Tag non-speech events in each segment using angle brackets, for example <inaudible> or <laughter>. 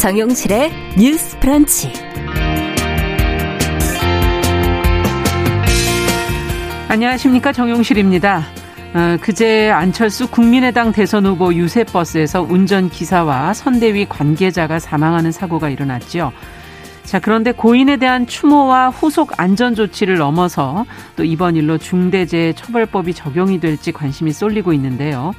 정용실의 뉴스 프런치. 안녕하십니까. 정용실입니다. 어, 그제 안철수 국민의당 대선 후보 유세버스에서 운전기사와 선대위 관계자가 사망하는 사고가 일어났죠. 자, 그런데 고인에 대한 추모와 후속 안전조치를 넘어서 또 이번 일로 중대재해처벌법이 적용이 될지 관심이 쏠리고 있는데요.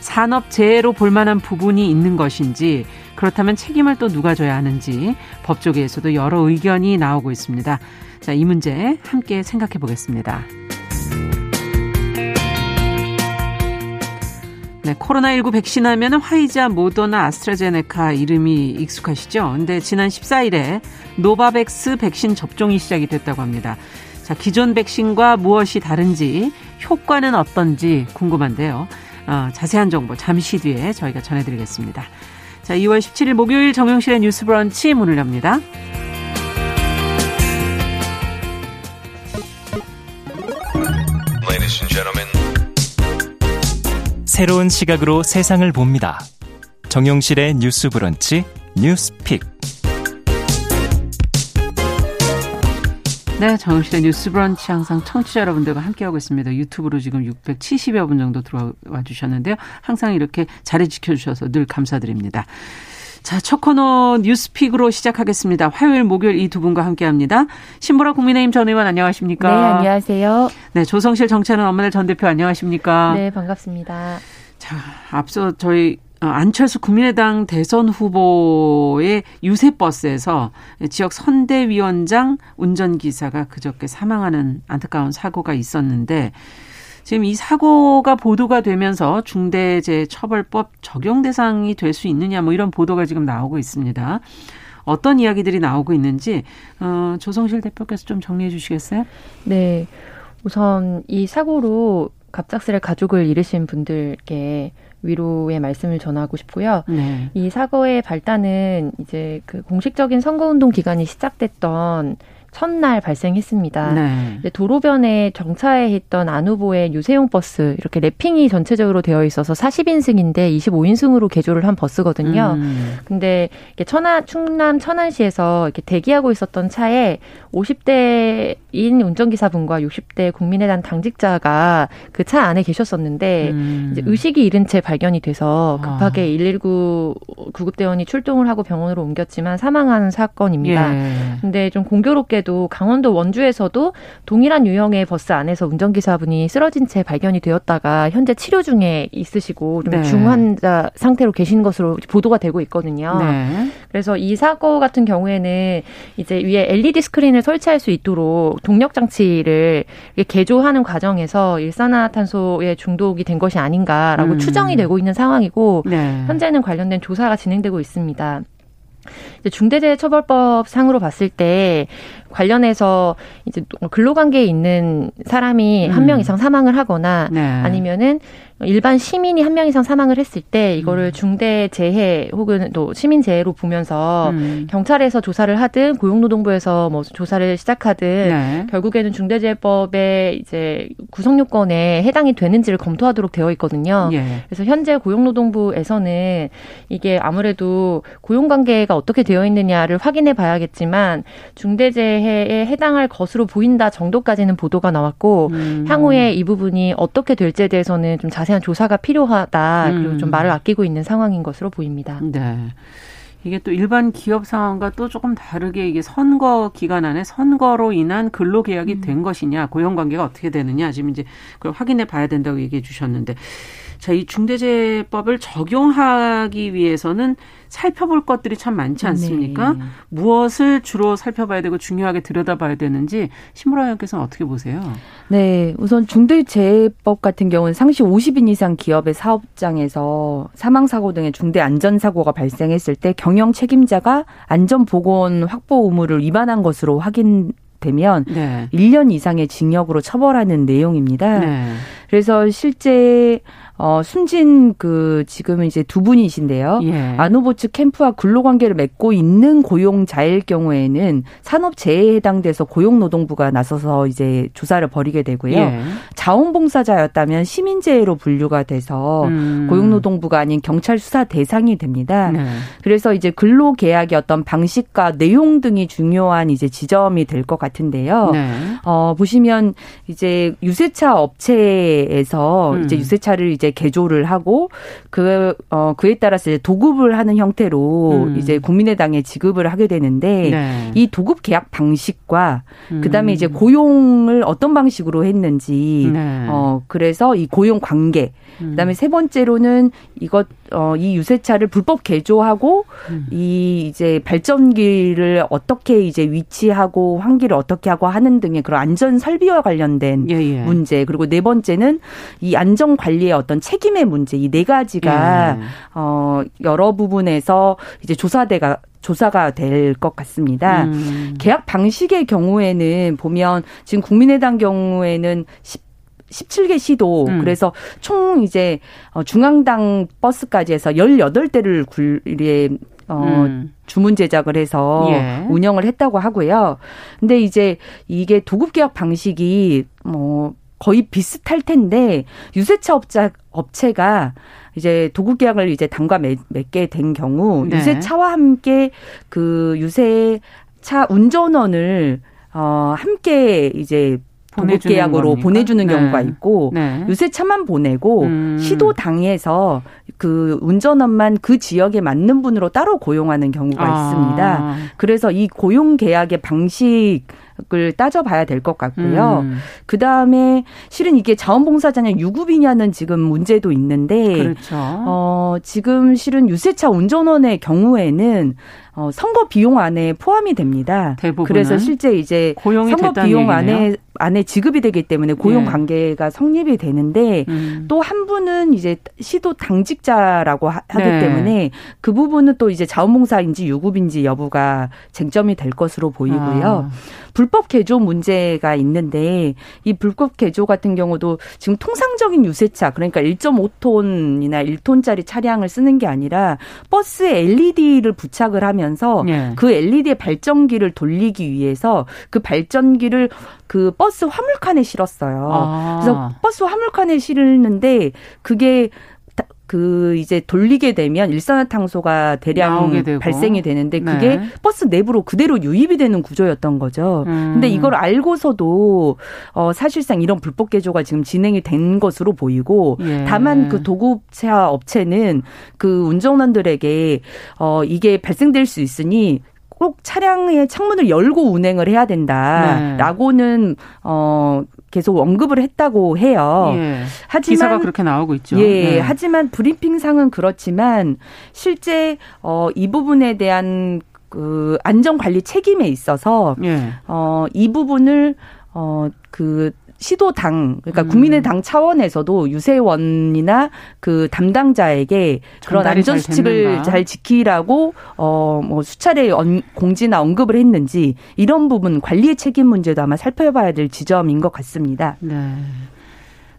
산업재해로 볼 만한 부분이 있는 것인지 그렇다면 책임을 또 누가 져야 하는지 법조계에서도 여러 의견이 나오고 있습니다. 자, 이 문제 함께 생각해 보겠습니다. 네, 코로나19 백신 하면 화이자, 모더나, 아스트라제네카 이름이 익숙하시죠? 근데 지난 14일에 노바백스 백신 접종이 시작이 됐다고 합니다. 자, 기존 백신과 무엇이 다른지, 효과는 어떤지 궁금한데요. 어, 자세한 정보 잠시 뒤에 저희가 전해드리겠습니다. 자, 2월 17일 목요일 정용실의 뉴스 브런치 문을 엽니다. 새로운 시각으로 세상을 봅니다. 정용실의 뉴스 브런치 뉴스 픽. 네, 정용실의 뉴스 브런치 항상 청취자 여러분들과 함께하고 있습니다. 유튜브로 지금 670여 분 정도 들어와 주셨는데요. 항상 이렇게 자리 지켜주셔서 늘 감사드립니다. 자, 첫 코너 뉴스픽으로 시작하겠습니다. 화요일, 목요일 이 두 분과 함께 합니다. 신보라 국민의힘 전 의원 안녕하십니까? 네, 안녕하세요. 네, 조성실 정치하는 엄마들 전 대표 안녕하십니까? 네, 반갑습니다. 자, 앞서 저희 어, 안철수 국민의당 대선 후보의 유세버스에서 지역 선대위원장 운전기사가 그저께 사망하는 안타까운 사고가 있었는데 지금 이 사고가 보도가 되면서 중대재해처벌법 적용 대상이 될 수 있느냐 뭐 이런 보도가 지금 나오고 있습니다. 어떤 이야기들이 나오고 있는지 어, 조성실 대표께서 좀 정리해 주시겠어요? 네. 우선 이 사고로 갑작스레 가족을 잃으신 분들께 위로의 말씀을 전하고 싶고요. 네. 이 사고의 발단은 이제 그 공식적인 선거운동 기간이 시작됐던 첫날 발생했습니다. 네. 도로변에 정차해 있던 안 후보의 유세용 버스 이렇게 랩핑이 전체적으로 되어 있어서 40인승인데 25인승으로 개조를 한 버스거든요. 음. 근데 천안 충남 천안시에서 이렇게 대기하고 있었던 차에 50대인 운전기사분과 60대 국민의당 당직자가 그 차 안에 계셨었는데 음. 의식이 잃은 채 발견이 돼서 급하게 아. 119 구급대원이 출동을 하고 병원으로 옮겼지만 사망한 사건입니다. 예. 근데 좀 공교롭게 놀랍게도 강원도 원주에서도 동일한 유형의 버스 안에서 운전기사분이 쓰러진 채 발견이 되었다가 현재 치료 중에 있으시고 좀 네. 중환자 상태로 계신 것으로 보도가 되고 있거든요. 네. 그래서 이 사고 같은 경우에는 이제 위에 LED 스크린을 설치할 수 있도록 동력 장치를 개조하는 과정에서 일산화탄소에 중독이 된 것이 아닌가라고 음. 추정이 되고 있는 상황이고 네. 현재는 관련된 조사가 진행되고 있습니다. 중대재해처벌법 상으로 봤을 때 관련해서 이제 근로관계에 있는 사람이 음. 한명 이상 사망을 하거나 네. 아니면은 일반 시민이 한 명 이상 사망을 했을 때 이거를 음. 중대 재해 혹은 또 시민 재해로 보면서 음. 경찰에서 조사를 하든 고용노동부에서 뭐 조사를 시작하든 네. 결국에는 중대재해법의 이제 구성 요건에 해당이 되는지를 검토하도록 되어 있거든요. 예. 그래서 현재 고용노동부에서는 이게 아무래도 고용 관계가 어떻게 되어 있느냐를 확인해 봐야겠지만 중대재해 에 해당할 것으로 보인다 정도까지는 보도가 나왔고 음. 향후에 이 부분이 어떻게 될지에 대해서는 좀 자세한 조사가 필요하다. 그리고 좀 음. 말을 아끼고 있는 상황인 것으로 보입니다. 네. 이게 또 일반 기업 상황과 또 조금 다르게 이게 선거 기간 안에 선거로 인한 근로 계약이 음. 된 것이냐, 고용 관계가 어떻게 되느냐 지금 이제 그걸 확인해 봐야 된다고 얘기해 주셨는데 자, 이 중대재해법을 적용하기 위해서는 살펴볼 것들이 참 많지 않습니까? 네. 무엇을 주로 살펴봐야 되고 중요하게 들여다봐야 되는지 신무라 의원께서는 어떻게 보세요? 네, 우선 중대재해법 같은 경우는 상시 50인 이상 기업의 사업장에서 사망 사고 등의 중대 안전 사고가 발생했을 때 경영 책임자가 안전 보건 확보 의무를 위반한 것으로 확인 되면 네. 1년 이상의 징역으로 처벌하는 내용입니다. 네. 그래서 실제 어, 숨진 그 지금 이제 두 분이신데요. 예. 아노보 측 캠프와 근로관계를 맺고 있는 고용자일 경우에는 산업재해에 해당돼서 고용노동부가 나서서 이제 조사를 벌이게 되고요. 예. 자원봉사자였다면 시민재해로 분류가 돼서 음. 고용노동부가 아닌 경찰 수사 대상이 됩니다. 네. 그래서 이제 근로계약의 어떤 방식과 내용 등이 중요한 이제 지점이 될 것 같은데요. 네. 어, 보시면 이제 유세차 업체에서 음. 이제 유세차를 이제 개조를 하고 그, 어, 그에 따라서 이제 도급을 하는 형태로 음. 이제 국민의당에 지급을 하게 되는데 네. 이 도급 계약 방식과 음. 그다음에 이제 고용을 어떤 방식으로 했는지 네. 어, 그래서 이 고용 관계 음. 그다음에 세 번째로는 이것 어, 이 유세차를 불법 개조하고 음. 이 이제 발전기를 어떻게 이제 위치하고 환기를 어떻게 하고 하는 등의 그런 안전 설비와 관련된 예, 예. 문제 그리고 네 번째는 이 안전 관리의 어떤 책임의 문제 이 네 가지가 예. 어 여러 부분에서 이제 조사대가 조사가 될 것 같습니다. 음. 계약 방식의 경우에는 보면 지금 국민의당 경우에는 10 17개 시도 음. 그래서 총 이제 어, 중앙당 버스까지 해서 18대를 굴리에 어 음. 주문 제작을 해서 예. 운영을 했다고 하고요. 근데 이제 이게 도급 계약 방식이 뭐 거의 비슷할 텐데 유세차 업자 업체가 이제 도급 계약을 이제 당과 맺게 된 경우 네. 유세차와 함께 그 유세차 운전원을 어 함께 이제 도급 계약으로 보내주는 네. 경우가 있고 네. 유세차만 보내고 음. 시도 당에서 그 운전원만 그 지역에 맞는 분으로 따로 고용하는 경우가 아. 있습니다. 그래서 이 고용 계약의 방식 을 따져봐야 될 것 같고요. 음. 그 다음에 실은 이게 자원봉사자냐 유급이냐는 지금 문제도 있는데, 그렇죠. 어, 지금 실은 유세차 운전원의 경우에는 어, 선거 비용 안에 포함이 됩니다. 대부분은? 그래서 실제 이제 선거 비용 안에 안에 지급이 되기 때문에 고용 네. 관계가 네. 성립이 되는데 음. 또한 분은 이제 시도 당직자라고 하, 기 네. 때문에 그 부분은 또 이제 자원봉사인지 유급인지 여부가 쟁점이 될 것으로 보이고요. 아. 불법 개조 문제가 있는데 이 불법 개조 같은 경우도 지금 통상적인 유세차 그러니까 1.5톤이나 1톤짜리 차량을 쓰는 게 아니라 버스에 LED를 부착을 하면서 네. 그 LED의 발전기를 돌리기 위해서 그 발전기를 그 버스 화물칸에 실었어요. 아. 그래서 버스 화물칸에 실는데 그게 그 이제 돌리게 되면 일산화탄소가 대량 발생이 되는데 네. 그게 네. 버스 내부로 그대로 유입이 되는 구조였던 거죠. 음. 근데 이걸 알고서도 어 사실상 이런 불법 개조가 지금 진행이 된 것으로 보이고 예. 다만 그 도급차 업체는 그 운전원들에게 어 이게 발생될 수 있으니 꼭 차량의 창문을 열고 운행을 해야 된다라고는 네. 어 계속 언급을 했다고 해요. 예. 하지만 기사가 그렇게 나오고 있죠. 예. 네. 하지만 브리핑상은 그렇지만 실제 어이 부분에 대한 그 안전 관리 책임에 있어서 예. 어이 부분을 어그 시도당 그러니까 음. 국민의당 차원에서도 유세원이나 그 담당자에게 그런 안전 수칙을 잘, 지키라고 어뭐 수차례 공지나 언급을 했는지 이런 부분 관리의 책임 문제도 아마 살펴봐야 될 지점인 것 같습니다. 네.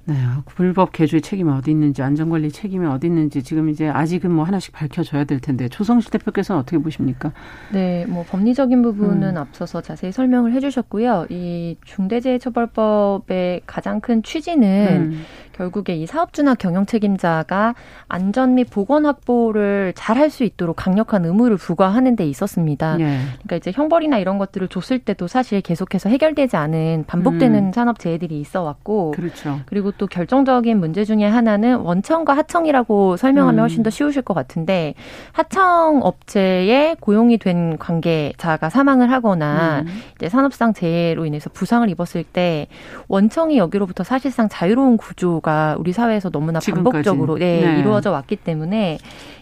네, 불법 개조의 책임이 어디 있는지 안전관리 책임이 어디 있는지 지금 이제 아직은 뭐 하나씩 밝혀져야 될 텐데 조성실 대표께서는 어떻게 보십니까? 네, 뭐 법리적인 부분은 음. 앞서서 자세히 설명을 해주셨고요. 이 중대재해처벌법의 가장 큰 취지는 음. 결국에 이 사업주나 경영 책임자가 안전 및 보건 확보를 잘 할 수 있도록 강력한 의무를 부과하는 데 있었습니다. 네. 그러니까 이제 형벌이나 이런 것들을 줬을 때도 사실 계속해서 해결되지 않은 반복되는 음. 산업 재해들이 있어 왔고 그렇죠. 그리고 또 결정적인 문제 중에 하나는 원청과 하청이라고 설명하면 음. 훨씬 더 쉬우실 것 같은데 하청 업체에 고용이 된 관계자가 사망을 하거나 음. 이제 산업상 재해로 인해서 부상을 입었을 때 원청이 여기로부터 사실상 자유로운 구조가 제도가 우리 사회에서 너무나 반복적으로 네, 네. 이루어져 왔기 때문에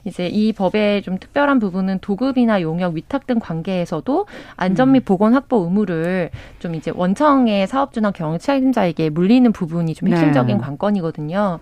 이제 이 법의 좀 특별한 부분은 도급이나 용역, 위탁 등 관계에서도 안전 및 음. 보건 확보 의무를 좀 이제 원청의 사업주나 경영 책임자에게 물리는 부분이 좀 핵심적인 네. 관건이거든요.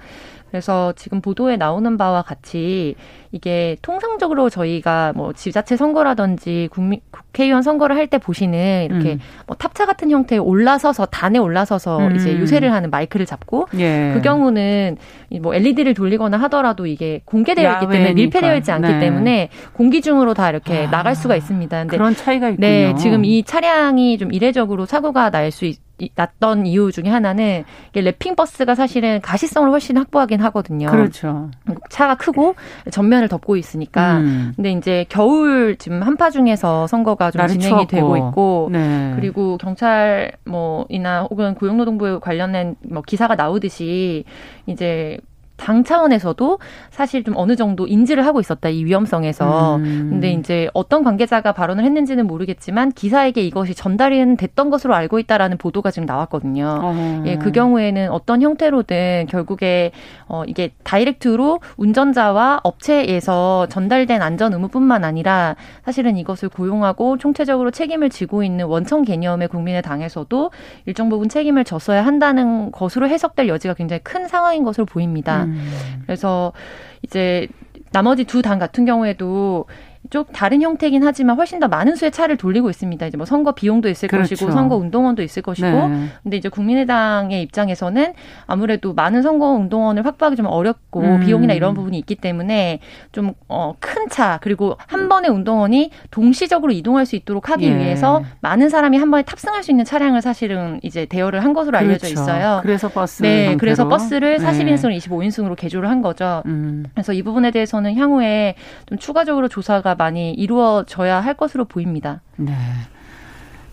그래서 지금 보도에 나오는 바와 같이 이게 통상적으로 저희가 뭐 지자체 선거라든지 국민 국회의원 선거를 할 때 보시는 이렇게 음. 뭐 탑차 같은 형태의 올라서서 단에 올라서서 음. 이제 유세를 하는 마이크를 잡고 예. 그 경우는 뭐 LED를 돌리거나 하더라도 이게 공개되어 있기 때문에 밀폐되어 있지 않기 네. 때문에 공기 중으로 다 이렇게 아. 나갈 수가 있습니다. 근데 그런 차이가 있군요. 네, 지금 이 차량이 좀 이례적으로 사고가 날 수 있. 났던 이유 중에 하나는 이게 랩핑 버스가 사실은 가시성을 훨씬 확보하긴 하거든요. 그렇죠. 차가 크고 전면을 덮고 있으니까. 음. 근데 이제 겨울 지금 한파 중에서 선거가 좀 진행이 추웠고. 되고 있고, 네. 그리고 경찰 뭐이나 혹은 고용노동부 관련된 뭐 기사가 나오듯이 이제 당 차원에서도 사실 좀 어느 정도 인지를 하고 있었다 이 위험성에서 음. 근데 이제 어떤 관계자가 발언을 했는지는 모르겠지만 기사에게 이것이 전달이 됐던 것으로 알고 있다라는 보도가 지금 나왔거든요. 어. 예, 그 경우에는 어떤 형태로든 결국에 어 이게 다이렉트로 운전자와 업체에서 전달된 안전 의무뿐만 아니라 사실은 이것을 고용하고 총체적으로 책임을 지고 있는 원청 개념의 국민의 당에서도 일정 부분 책임을 졌어야 한다는 것으로 해석될 여지가 굉장히 큰 상황인 것으로 보입니다. 음. 그래서 이제 나머지 두 당 같은 경우에도 좀 다른 형태긴 하지만 훨씬 더 많은 수의 차를 돌리고 있습니다. 이제 뭐 선거 비용도 있을 그렇죠. 것이고 선거 운동원도 있을 것이고. 네. 근데 이제 국민의당의 입장에서는 아무래도 많은 선거 운동원을 확보하기 좀 어렵고 음. 비용이나 이런 부분이 있기 때문에 좀 어, 큰 차 그리고 한 번의 운동원이 동시적으로 이동할 수 있도록 하기 예. 위해서 많은 사람이 한 번에 탑승할 수 있는 차량을 사실은 이제 대여를 한 것으로 알려져 그렇죠. 있어요. 그래서 버스 네, 형태로. 그래서 버스를 41인승으로 네. 25인승으로 개조를 한 거죠. 음. 그래서 이 부분에 대해서는 향후에 좀 추가적으로 조사가 많이 이루어져야 할 것으로 보입니다. 네.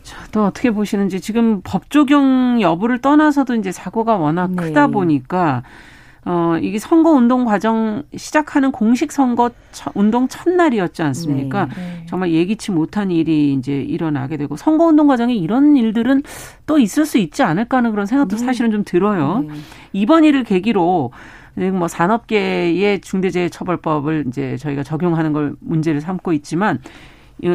자, 또 어떻게 보시는지 지금 법 적용 여부를 떠나서도 이제 사고가 워낙 네. 크다 보니까 어, 이게 선거 운동 과정 시작하는 공식 선거 운동 첫날이었지 않습니까? 네. 네. 정말 예기치 못한 일이 이제 일어나게 되고 선거 운동 과정에 이런 일들은 또 있을 수 있지 않을까 하는 그런 생각도 네. 사실은 좀 들어요. 네. 이번 일을 계기로 뭐 산업계의 중대재해처벌법을 이제 저희가 적용하는 걸 문제를 삼고 있지만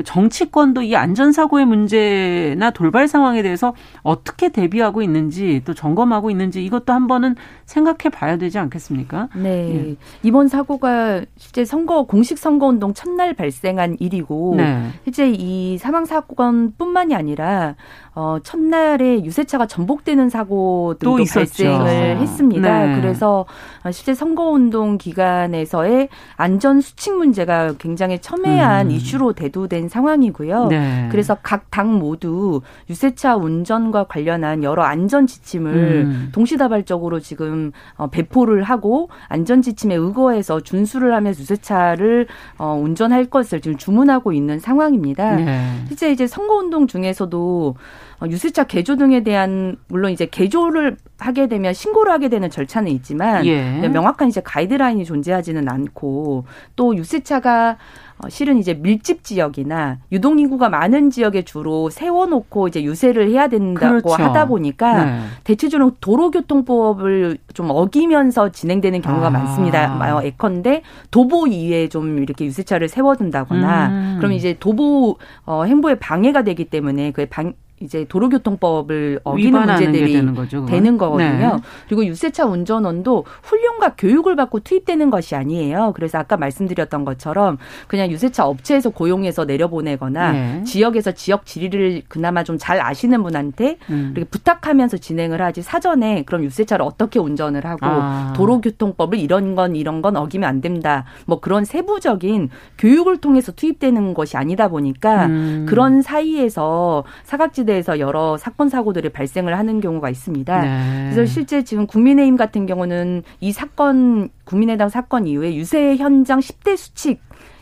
정치권도 이 안전사고의 문제나 돌발 상황에 대해서 어떻게 대비하고 있는지 또 점검하고 있는지 이것도 한 번은 생각해 봐야 되지 않겠습니까? 네. 예. 이번 사고가 실제 선거, 공식 선거운동 첫날 발생한 일이고, 네. 실제 이 사망사건뿐만이 아니라, 어, 첫날에 유세차가 전복되는 사고들도 발생을 했습니다. 네. 그래서 실제 선거운동 기간에서의 안전 수칙 문제가 굉장히 첨예한 음. 이슈로 대두된 상황이고요. 네. 그래서 각 당 모두 유세차 운전과 관련한 여러 안전 지침을 음. 동시다발적으로 지금 어, 배포를 하고 안전 지침에 의거해서 준수를 하면서 유세차를 어, 운전할 것을 지금 주문하고 있는 상황입니다. 네. 실제 이제 선거운동 중에서도 어, 유세차 개조 등에 대한 물론 이제 개조를 하게 되면 신고를 하게 되는 절차는 있지만 예. 명확한 이제 가이드라인이 존재하지는 않고 또 유세차가 어, 실은 이제 밀집 지역이나 유동 인구가 많은 지역에 주로 세워놓고 이제 유세를 해야 된다고 그렇죠. 하다 보니까 네. 대체적으로 도로교통법을 좀 어기면서 진행되는 경우가 아. 많습니다. 어, 예컨대 도보 이외에 좀 이렇게 유세차를 세워둔다거나 음. 그럼 이제 도보 어, 행보에 방해가 되기 때문에 그 방, 이제 도로교통법을 어기는 문제들이 되는, 거죠, 되는 거거든요. 네. 그리고 유세차 운전원도 훈련과 교육을 받고 투입되는 것이 아니에요. 그래서 아까 말씀드렸던 것처럼 그냥 유세차 업체에서 고용해서 내려보내거나 네. 지역에서 지역 지리를 그나마 좀 잘 아시는 분한테 음. 이렇게 부탁하면서 진행을 하지 사전에 그럼 유세차를 어떻게 운전을 하고 아. 도로교통법을 이런 건 이런 건 어기면 안 된다. 뭐 그런 세부적인 교육을 통해서 투입되는 것이 아니다 보니까 음. 그런 사이에서 사각지대 대해서 여러 사건 사고들이 발생을 하는 경우가 있습니다. 네. 그래서 실제 지금 국민의힘 같은 경우는 이 사건 국민의당 사건 이후에 유세 현장 10대 수칙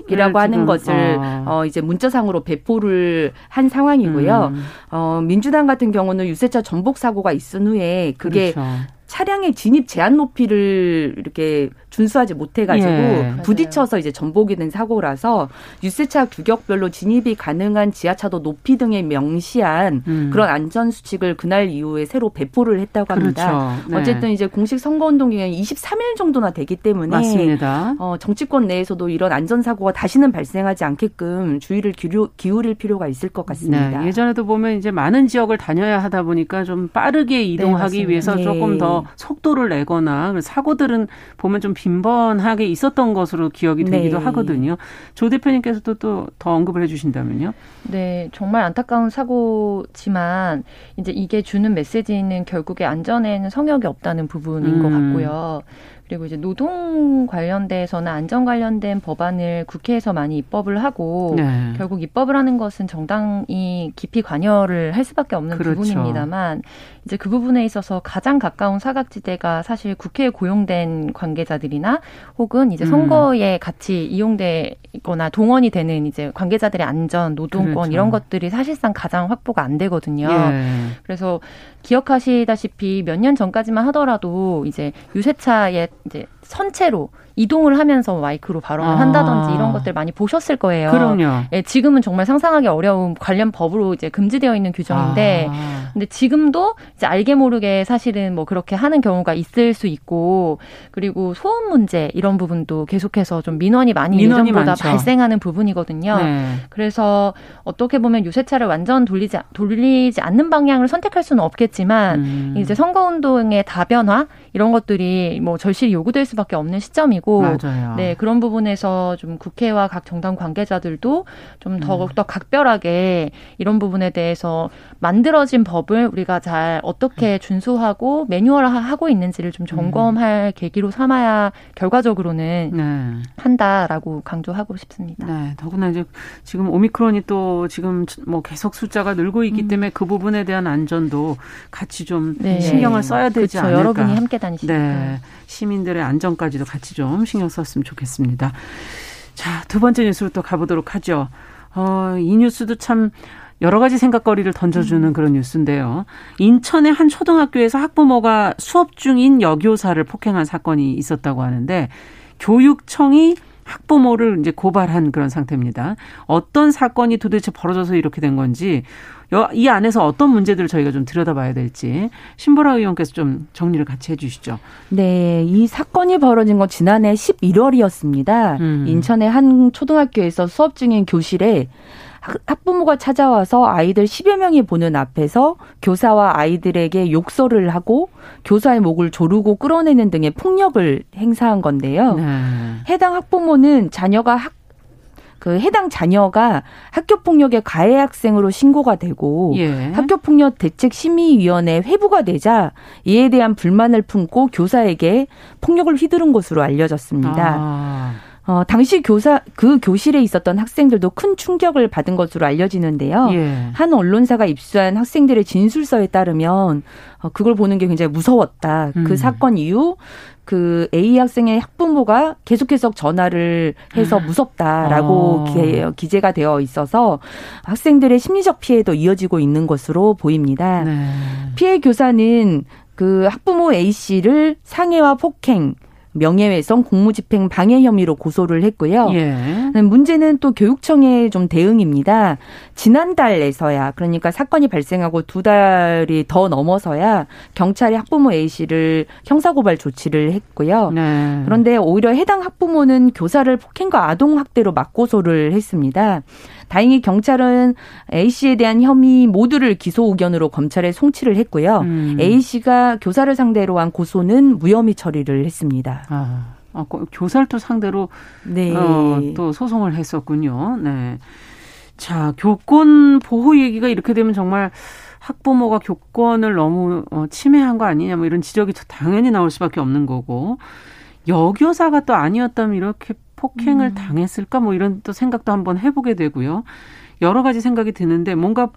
이라고 네, 하는 것을 어. 어. 이제 문자상으로 배포를 한 상황이고요. 음. 어 민주당 같은 경우는 유세차 전복 사고가 있은 후에 그게 그렇죠. 차량의 진입 제한 높이를 이렇게 준수하지 못해가지고 예. 부딪혀서 이제 전복이 된 사고라서 유세차 규격별로 진입이 가능한 지하차도 높이 등에 명시한 음. 그런 안전 수칙을 그날 이후에 새로 배포를 했다고 합니다. 그렇죠. 네. 어쨌든 이제 공식 선거운동 기간이 23일 정도나 되기 때문에 맞습니다. 어, 정치권 내에서도 이런 안전 사고가 다시는 발생하지 않게끔 주의를 기울일, 기울일 필요가 있을 것 같습니다. 네. 예전에도 보면 이제 많은 지역을 다녀야 하다 보니까 좀 빠르게 이동하기 네, 위해서 조금 더더 속도를 내거나 사고들은 보면 좀 빈번하게 있었던 것으로 기억이 되기도 네. 하거든요. 조 대표님께서도 또 더 언급을 해주신다면요. 네, 정말 안타까운 사고지만 이제 이게 주는 메시지는 결국에 안전에는 성역이 없다는 부분인 음. 것 같고요. 그리고 이제 노동 관련돼서는 안전 관련된 법안을 국회에서 많이 입법을 하고 네. 결국 입법을 하는 것은 정당이 깊이 관여를 할 수밖에 없는 그렇죠. 부분입니다만 이제 그 부분에 있어서 가장 가까운 사각지대가 사실 국회에 고용된 관계자들이나 혹은 이제 음. 선거에 음. 같이 이용되거나 동원이 되는 이제 관계자들의 안전, 노동권 그렇죠. 이런 것들이 사실상 가장 확보가 안 되거든요. 예. 그래서 기억하시다시피 몇 년 전까지만 하더라도 이제 유세차에 이제 선체로 이동을 하면서 마이크로 발언을 아. 한다든지 이런 것들 많이 보셨을 거예요. 그럼요. 예, 지금은 정말 상상하기 어려운 관련 법으로 이제 금지되어 있는 규정인데, 아. 근데 지금도 이제 알게 모르게 사실은 뭐 그렇게 하는 경우가 있을 수 있고, 그리고 소음 문제 이런 부분도 계속해서 좀 민원이 많이 민원이 예전보다 많죠. 발생하는 부분이거든요. 네. 그래서 어떻게 보면 유세차를 완전 돌리지 돌리지 않는 방향을 선택할 수는 없겠지만, 음. 이제 선거 운동의 다변화 이런 것들이 뭐 절실히 요구될 수밖에 없는 시점이고 맞아요. 네 그런 부분에서 좀 국회와 각 정당 관계자들도 좀 더욱더 음. 각별하게 이런 부분에 대해서 만들어진 법을 우리가 잘 어떻게 음. 준수하고 매뉴얼화하고 있는지를 좀 점검할 음. 계기로 삼아야 결과적으로는 네. 한다라고 강조하고 싶습니다. 네, 더구나 이제 지금 오미크론이 또 지금 뭐 계속 숫자가 늘고 있기 음. 때문에 그 부분에 대한 안전도 같이 좀 네. 신경을 써야 되지 그렇죠. 않을까. 여러분이 함께 다니시니까. 네. 시민들의 안전까지도 같이 좀 신경 썼으면 좋겠습니다. 자, 두 번째 뉴스로 또 가보도록 하죠. 어, 이 뉴스도 참 여러 가지 생각거리를 던져주는 음. 그런 뉴스인데요. 인천의 한 초등학교에서 학부모가 수업 중인 여교사를 폭행한 사건이 있었다고 하는데 교육청이 학부모를 이제 고발한 그런 상태입니다. 어떤 사건이 도대체 벌어져서 이렇게 된 건지 이 안에서 어떤 문제들을 저희가 좀 들여다봐야 될지 신보라 의원께서 좀 정리를 같이 해주시죠. 네, 이 사건이 벌어진 건 지난해 11월이었습니다. 음. 인천의 한 초등학교에서 수업 중인 교실에 학부모가 찾아와서 아이들 10여 명이 보는 앞에서 교사와 아이들에게 욕설을 하고 교사의 목을 조르고 끌어내는 등의 폭력을 행사한 건데요. 네. 해당 학부모는 자녀가 학, 그 해당 자녀가 학교 폭력의 가해 학생으로 신고가 되고 예. 학교 폭력 대책 심의 위원회 회부가 되자 이에 대한 불만을 품고 교사에게 폭력을 휘두른 것으로 알려졌습니다. 아. 어, 당시 교사 그 교실에 있었던 학생들도 큰 충격을 받은 것으로 알려지는데요. 예. 한 언론사가 입수한 학생들의 진술서에 따르면 어, 그걸 보는 게 굉장히 무서웠다. 그 음. 그 사건 이후 그 A 학생의 학부모가 계속해서 전화를 해서 아. 무섭다라고 어. 기 재가 되어 있어서 학생들의 심리적 피해도 이어지고 있는 것으로 보입니다. 네. 피해 교사는 그 학부모 A 씨를 상해와 폭행, 명예훼손, 공무집행 방해 혐의로 고소를 했고요. 예. 문제는 또 교육청의 좀 대응입니다. 지난달에서야 그러니까 사건이 발생하고 두 달이 더 넘어서야 경찰이 학부모 A 씨를 형사고발 조치를 했고요. 네. 그런데 오히려 해당 학부모는 교사를 폭행과 아동 학대로 맞고소를 했습니다. 다행히 경찰은 A 씨에 대한 혐의 모두를 기소 의견으로 검찰에 송치를 했고요. 음. A 씨가 교사를 상대로 한 고소는 무혐의 처리를 했습니다. 아, 아 교사를 또 상대로 네. 어, 또 소송을 했었군요. 네. 자, 교권 보호 얘기가 이렇게 되면 정말 학부모가 교권을 너무 어, 침해한 거 아니냐 뭐 이런 지적이 당연히 나올 수밖에 없는 거고 여교사가 또 아니었다면 이렇게 폭행을 음. 당했을까 뭐 이런 또 생각도 한번 해보게 되고요. 여러 가지 생각이 드는데 뭔가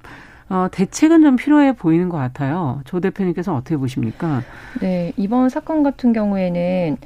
어, 대책은 좀 필요해 보이는 것 같아요. 조 대표님께서 어떻게 보십니까? 네, 이번 사건 같은 경우에는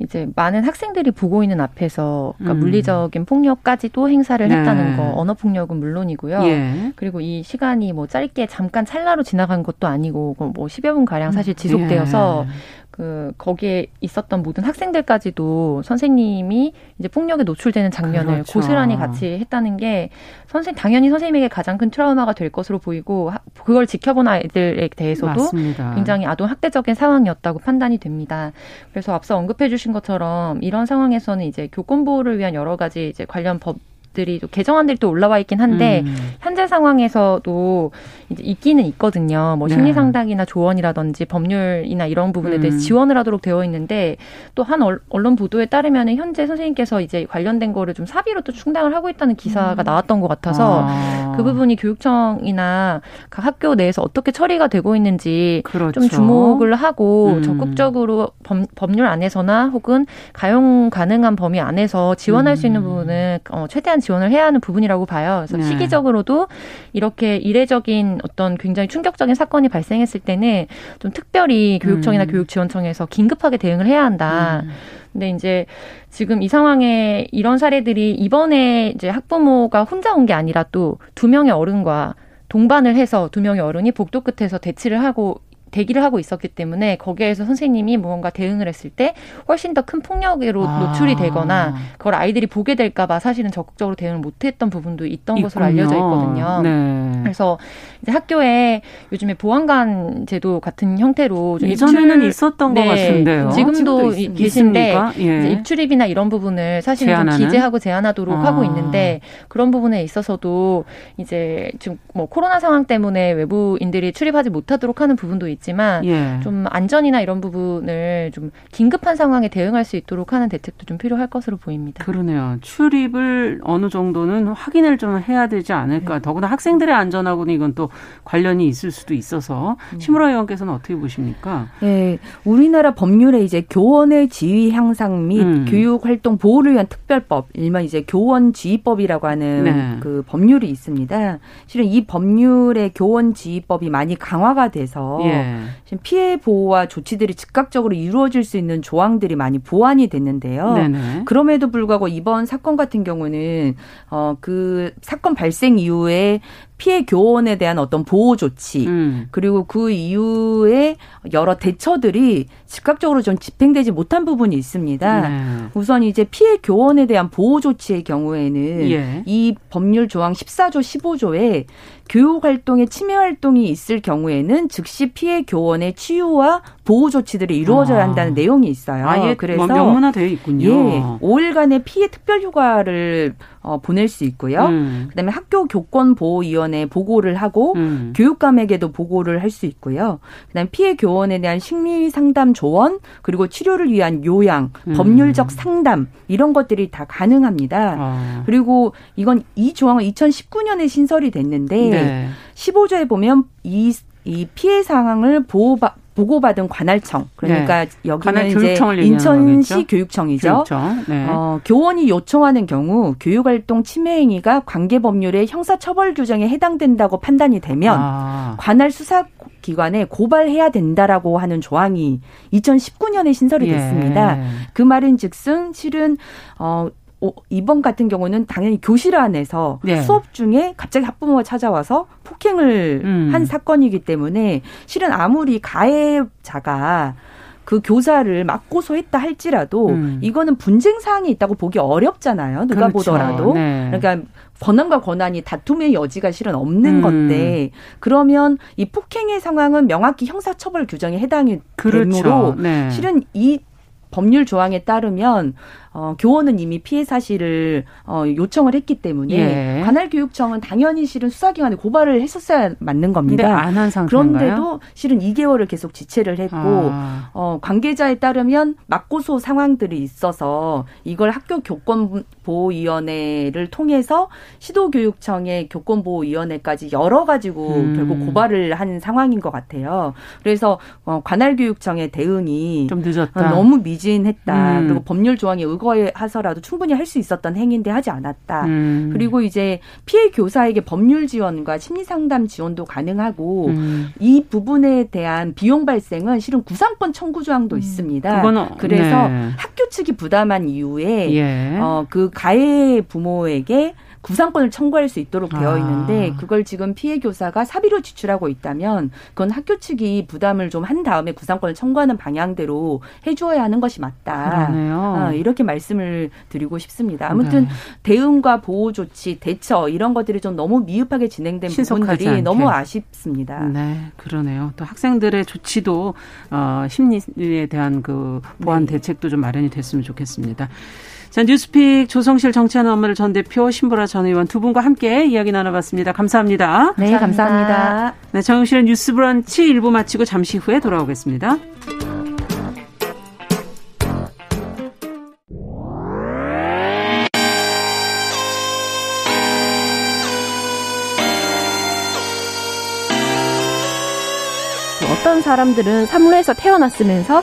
이제 많은 학생들이 보고 있는 앞에서 그러니까 음. 물리적인 폭력까지도 행사를 네. 했다는 거 언어 폭력은 물론이고요. 예. 그리고 이 시간이 뭐 짧게 잠깐 찰나로 지나간 것도 아니고 뭐 10여 분 가량 사실 지속되어서 예. 그 거기에 있었던 모든 학생들까지도 선생님이 이제 폭력에 노출되는 장면을 그렇죠. 고스란히 같이 했다는 게 선생 당연히 선생님에게 가장 큰 트라우마가 될 것으로 보이고 그걸 지켜본 아이들에 대해서도 맞습니다. 굉장히 아동 학대적인 상황이었다고 판단이 됩니다. 그래서 앞서 언급해 주신 것처럼 이런 상황에서는 이제 교권 보호를 위한 여러 가지 이제 관련 법 것들이 또 개정안들이 또 올라와 있긴 한데 음. 현재 상황에서도 이제 있기는 있거든요. 뭐 네. 심리 상담이나 조언이라든지 법률이나 이런 부분에 대해서 음. 지원을 하도록 되어 있는데 또 한 언론 보도에 따르면 현재 선생님께서 이제 관련된 거를 좀 사비로 또 충당을 하고 있다는 기사가 음. 나왔던 것 같아서 아. 그 부분이 교육청이나 각 학교 내에서 어떻게 처리가 되고 있는지 그렇죠. 좀 주목을 하고 음. 적극적으로 법, 법률 안에서나 혹은 가용 가능한 범위 안에서 지원할 음. 수 있는 음. 부분은 어, 최대한 지원을 해야 하는 부분이라고 봐요. 그래서 네. 시기적으로도 이렇게 이례적인 어떤 굉장히 충격적인 사건이 발생했을 때는 좀 특별히 교육청이나 음. 교육지원청에서 긴급하게 대응을 해야 한다. 음. 근데 이제 지금 이 상황에 이런 사례들이 이번에 이제 학부모가 혼자 온 게 아니라 또 두 명의 어른과 동반을 해서 두 명의 어른이 복도 끝에서 대치를 하고 대기를 하고 있었기 때문에 거기에서 선생님이 무언가 대응을 했을 때 훨씬 더 큰 폭력으로 아. 노출이 되거나 그걸 아이들이 보게 될까봐 사실은 적극적으로 대응을 못했던 부분도 있던 있군요. 것으로 알려져 있거든요. 네. 그래서 이제 학교에 요즘에 보안관 제도 같은 형태로 이전에는 입출, 있었던 네, 것 같은데요. 지금도 계신데 예. 입출입이나 이런 부분을 사실은 좀 기재하고 제한하도록 아. 하고 있는데 그런 부분에 있어서도 이제 지금 뭐 코로나 상황 때문에 외부인들이 출입하지 못하도록 하는 부분도 있. 있지만 예. 좀 안전이나 이런 부분을 좀 긴급한 상황에 대응할 수 있도록 하는 대책도 좀 필요할 것으로 보입니다. 그러네요. 출입을 어느 정도는 확인을 좀 해야 되지 않을까. 네. 더구나 학생들의 안전하고는 이건 또 관련이 있을 수도 있어서 음. 심으라 의원께서는 어떻게 보십니까? 네, 우리나라 법률에 이제 교원의 지위 향상 및 음. 교육 활동 보호를 위한 특별법, 일명 이제 교원 지휘법이라고 하는 네. 그 법률이 있습니다. 실은 이 법률의 교원 지휘법이 많이 강화가 돼서 예. 지금 피해 보호와 조치들이 즉각적으로 이루어질 수 있는 조항들이 많이 보완이 됐는데요. 네네. 그럼에도 불구하고 이번 사건 같은 경우는 어 그 사건 발생 이후에 피해 교원에 대한 어떤 보호 조치 음. 그리고 그 이후에 여러 대처들이 즉각적으로 좀 집행되지 못한 부분이 있습니다. 네. 우선 이제 피해 교원에 대한 보호 조치의 경우에는 예. 이 법률 조항 14조 15조에 교육 활동에 침해 활동이 있을 경우에는 즉시 피해 교원의 치유와 보호 조치들이 이루어져야 아. 한다는 내용이 있어요. 아예 그래서 명문화되어 있군요. 예, 5일간의 피해 특별 휴가를 어, 보낼 수 있고요. 음. 그다음에 학교 교권 보호위원회에 보고를 하고 음. 교육감에게도 보고를 할 수 있고요. 그다음에 피해 교원에 대한 심리 상담 조언 그리고 치료를 위한 요양, 음. 법률적 상담 이런 것들이 다 가능합니다. 아. 그리고 이건 이 조항은 2019년에 신설이 됐는데 네. 15조에 보면 이, 이 피해 상황을 보호받 보고받은 관할청 그러니까 네. 여기는 이제 인천시 교육청이죠. 교육청. 네. 어, 교원이 요청하는 경우 교육활동 침해 행위가 관계 법률의 형사처벌 규정에 해당된다고 판단이 되면 아. 관할 수사 기관에 고발해야 된다라고 하는 조항이 2019년에 신설이 예. 됐습니다. 예. 그 말인즉슨 실은 어 이번 같은 경우는 당연히 교실 안에서 네. 수업 중에 갑자기 학부모가 찾아와서 폭행을 음. 한 사건이기 때문에 실은 아무리 가해자가 그 교사를 맞고소했다 할지라도 음. 이거는 분쟁 사항이 있다고 보기 어렵잖아요. 누가 그렇죠. 보더라도. 네. 그러니까 권한과 권한이 다툼의 여지가 실은 없는 음. 건데 그러면 이 폭행의 상황은 명확히 형사처벌 규정에 해당이 그렇죠. 되므로 네. 실은 이 법률 조항에 따르면 어, 교원은 이미 피해 사실을 어, 요청을 했기 때문에 예. 관할 교육청은 당연히 실은 수사기관에 고발을 했었어야 맞는 겁니다. 안한? 그런데도 실은 2개월을 계속 지체를 했고 아. 어, 관계자에 따르면 맞고소 상황들이 있어서 이걸 학교 교권보호위원회를 통해서 시도교육청의 교권보호위원회까지 열어가지고 음. 결국 고발을 한 상황인 것 같아요. 그래서 어, 관할교육청의 대응이 좀 늦었다. 너무 미진했다. 음. 그리고 법률 조항이 거에 하서라도 충분히 할 수 있었던 행위인데 하지 않았다. 음. 그리고 이제 피해 교사에게 법률 지원과 심리 상담 지원도 가능하고 음. 이 부분에 대한 비용 발생은 실은 구상권 청구 조항도 음. 있습니다. 그거는, 그래서 네. 학교 측이 부담한 이후에 예. 어, 그 가해 부모에게 구상권을 청구할 수 있도록 되어 아. 있는데 그걸 지금 피해 교사가 사비로 지출하고 있다면 그건 학교 측이 부담을 좀 한 다음에 구상권을 청구하는 방향대로 해주어야 하는 것이 맞다. 어, 이렇게 말씀을 드리고 싶습니다. 아무튼 네. 대응과 보호 조치, 대처 이런 것들이 좀 너무 미흡하게 진행된 부분들이 않게. 너무 아쉽습니다. 네, 그러네요. 또 학생들의 조치도 어, 심리에 대한 그 보완 네. 대책도 좀 마련이 됐으면 좋겠습니다. 자, 뉴스픽 조성실 정치하는 업무를 전 대표 신보라 전 의원 두 분과 함께 이야기 나눠봤습니다. 감사합니다. 네, 감사합니다. 감사합니다. 네, 정영실의 뉴스 브런치 일부 마치고 잠시 후에 돌아오겠습니다. 어떤 사람들은 삼루에서 태어났으면서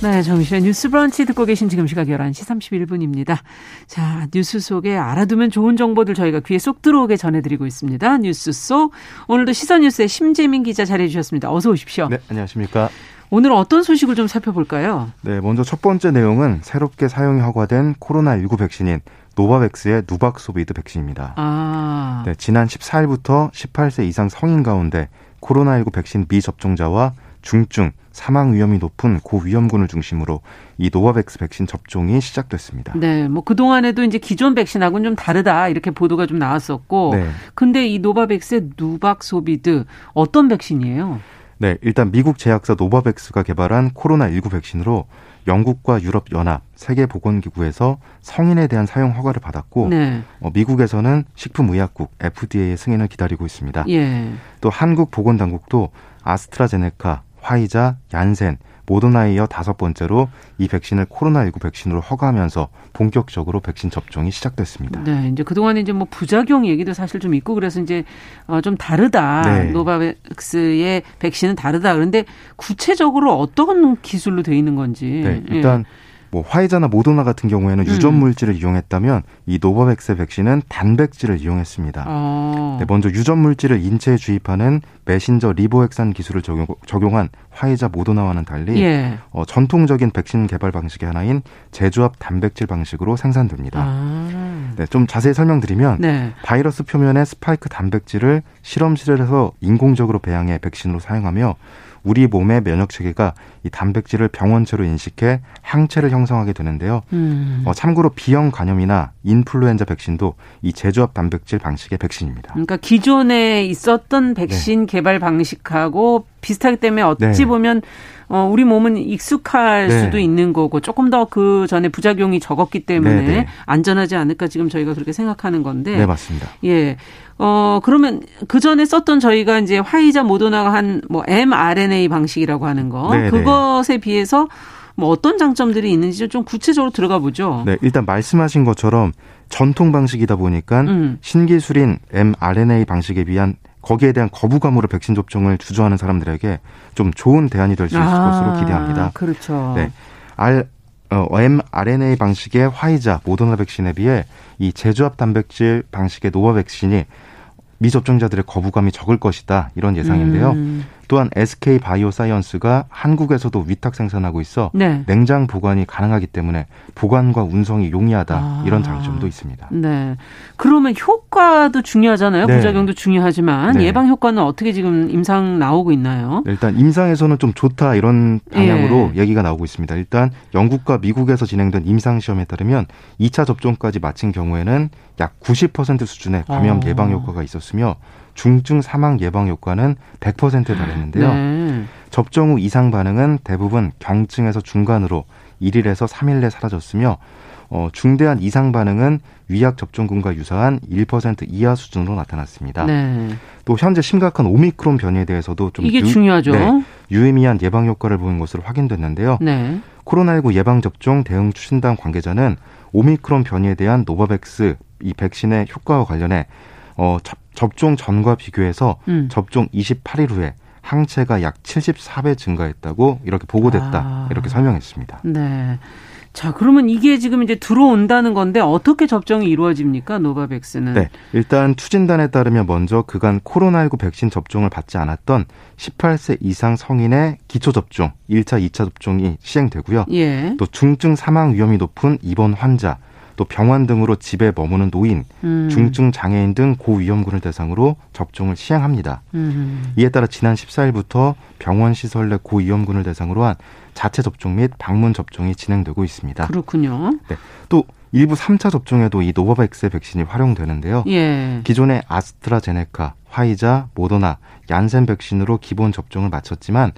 네, 정신의 뉴스 브런치 듣고 계신 지금 시각 11시 31분입니다. 자, 뉴스 속에 알아두면 좋은 정보들 저희가 귀에 쏙 들어오게 전해드리고 있습니다. 뉴스 속. 오늘도 시선 뉴스의 심재민 기자 자리해주셨습니다. 어서 오십시오. 네, 안녕하십니까. 오늘 어떤 소식을 좀 살펴볼까요? 네, 먼저 첫 번째 내용은 새롭게 사용이 허가된 코로나19 백신인 노바백스의 뉴백소비드 백신입니다. 아. 네, 지난 14일부터 18세 이상 성인 가운데 코로나19 백신 미접종자와 중증, 사망 위험이 높은 고위험군을 중심으로 이 노바백스 백신 접종이 시작됐습니다. 네, 뭐 그동안에도 이제 기존 백신하고는 좀 다르다 이렇게 보도가 좀 나왔었고 네. 근데 이 노바백스의 뉴백소비드 어떤 백신이에요? 네, 일단 미국 제약사 노바백스가 개발한 코로나19 백신으로 영국과 유럽 연합 세계보건기구에서 성인에 대한 사용 허가를 받았고 네. 어, 미국에서는 식품의약국 FDA의 승인을 기다리고 있습니다. 예. 또 한국 보건당국도 아스트라제네카, 화이자, 얀센, 모더나에 이어 다섯 번째로 이 백신을 코로나19 백신으로 허가하면서 본격적으로 백신 접종이 시작됐습니다. 네, 이제 그동안에 이제 뭐 부작용 얘기도 사실 좀 있고 그래서 이제 어 좀 다르다. 네. 노바백스의 백신은 다르다. 그런데 구체적으로 어떤 기술로 돼 있는 건지. 네, 일단 예. 뭐 화이자나 모더나 같은 경우에는 음. 유전 물질을 이용했다면 이 노바백스 백신은 단백질을 이용했습니다. 어. 네, 먼저 유전 물질을 인체에 주입하는 메신저 리보핵산 기술을 적용, 적용 한 화이자 모더나와는 달리 예. 어, 전통적인 백신 개발 방식의 하나인 제조합 단백질 방식으로 생산됩니다. 아. 네, 좀 자세히 설명드리면 네. 바이러스 표면에 스파이크 단백질을 실험실에서 인공적으로 배양해 백신으로 사용하며 우리 몸의 면역 체계가 이 단백질을 병원체로 인식해 항체를 형성하게 되는데요. 음. 어, 참고로 B형 감염이나 인플루엔자 백신도 이 제조합 단백질 방식의 백신입니다. 그러니까 기존에 있었던 백신 네. 개발 방식하고 비슷하기 때문에 어찌 네. 보면 어, 우리 몸은 익숙할 네. 수도 있는 거고 조금 더 그 전에 부작용이 적었기 때문에 네, 네. 안전하지 않을까 지금 저희가 그렇게 생각하는 건데. 네, 맞습니다. 예. 어, 그러면 그 전에 썼던 저희가 이제 화이자 모더나가 한 뭐 mRNA 방식이라고 하는 거. 네, 네. 그것에 비해서 뭐 어떤 장점들이 있는지 좀 구체적으로 들어가 보죠. 네, 일단 말씀하신 것처럼 전통 방식이다 보니까 음. 신기술인 mRNA 방식에 비한 거기에 대한 거부감으로 백신 접종을 주저하는 사람들에게 좀 좋은 대안이 될 수 있을 아, 것으로 기대합니다. 그렇죠. 네. R, 어, mRNA 방식의 화이자, 모더나 백신에 비해 이 재조합 단백질 방식의 노바 백신이 미접종자들의 거부감이 적을 것이다 이런 예상인데요. 음. 또한 SK 바이오사이언스가 한국에서도 위탁 생산하고 있어 네. 냉장 보관이 가능하기 때문에 보관과 운송이 용이하다 아. 이런 장점도 있습니다. 네. 그러면 효과도 중요하잖아요. 네. 부작용도 중요하지만 네. 예방 효과는 어떻게 지금 임상 나오고 있나요? 네, 일단 임상에서는 좀 좋다 이런 방향으로 예. 얘기가 나오고 있습니다. 일단 영국과 미국에서 진행된 임상 시험에 따르면 2차 접종까지 마친 경우에는 약 90% 수준의 감염 어. 예방 효과가 있었으며 중증 사망 예방 효과는 100%에 달했는데요. 네. 접종 후 이상 반응은 대부분 경증에서 중간으로 1일에서 3일 내 사라졌으며 어, 중대한 이상 반응은 위약 접종군과 유사한 1% 이하 수준으로 나타났습니다. 네. 또 현재 심각한 오미크론 변이에 대해서도 좀 이게 유, 중요하죠. 네, 유의미한 예방 효과를 보인 것으로 확인됐는데요. 네. 코로나19 예방 접종 대응 추진단 관계자는 오미크론 변이에 대한 노바백스 이 백신의 효과와 관련해 어, 접종 전과 비교해서 음. 접종 28일 후에 항체가 약 74배 증가했다고 이렇게 보고됐다. 아. 이렇게 설명했습니다. 네. 자, 그러면 이게 지금 이제 들어온다는 건데 어떻게 접종이 이루어집니까? 노바백스는? 네. 일단 추진단에 따르면 먼저 그간 코로나19 백신 접종을 받지 않았던 18세 이상 성인의 기초 접종, 1차, 2차 접종이 시행되고요. 예. 또 중증 사망 위험이 높은 입원 환자, 또 병원 등으로 집에 머무는 노인, 음. 중증 장애인 등 고위험군을 대상으로 접종을 시행합니다. 음. 이에 따라 지난 14일부터 병원 시설 내 고위험군을 대상으로 한 자체 접종 및 방문 접종이 진행되고 있습니다. 그렇군요. 네. 또 일부 3차 접종에도 이 노바백스 백신이 활용되는데요. 예. 기존의 아스트라제네카, 화이자, 모더나, 얀센 백신으로 기본 접종을 마쳤지만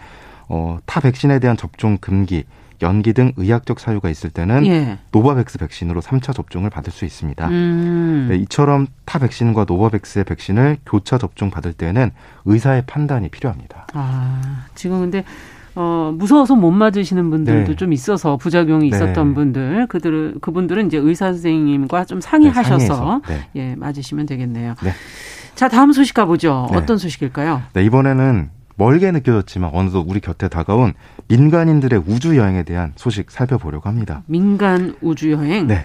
어, 타 백신에 대한 접종 금기, 연기 등 의학적 사유가 있을 때는 예. 노바백스 백신으로 3차 접종을 받을 수 있습니다. 음. 네, 이처럼 타 백신과 노바백스의 백신을 교차 접종 받을 때는 의사의 판단이 필요합니다. 아, 지금 근데 어, 무서워서 못 맞으시는 분들도 네. 좀 있어서 부작용이 네. 있었던 네. 분들, 그들은, 그분들은 이제 의사 선생님과 좀 상의하셔서, 네, 예, 맞으시면 되겠네요. 네. 자, 다음 소식 가보죠. 네. 어떤 소식일까요? 네, 이번에는 멀게 느껴졌지만 어느덧 우리 곁에 다가온 민간인들의 우주 여행에 대한 소식 살펴보려고 합니다. 민간 우주 여행? 네.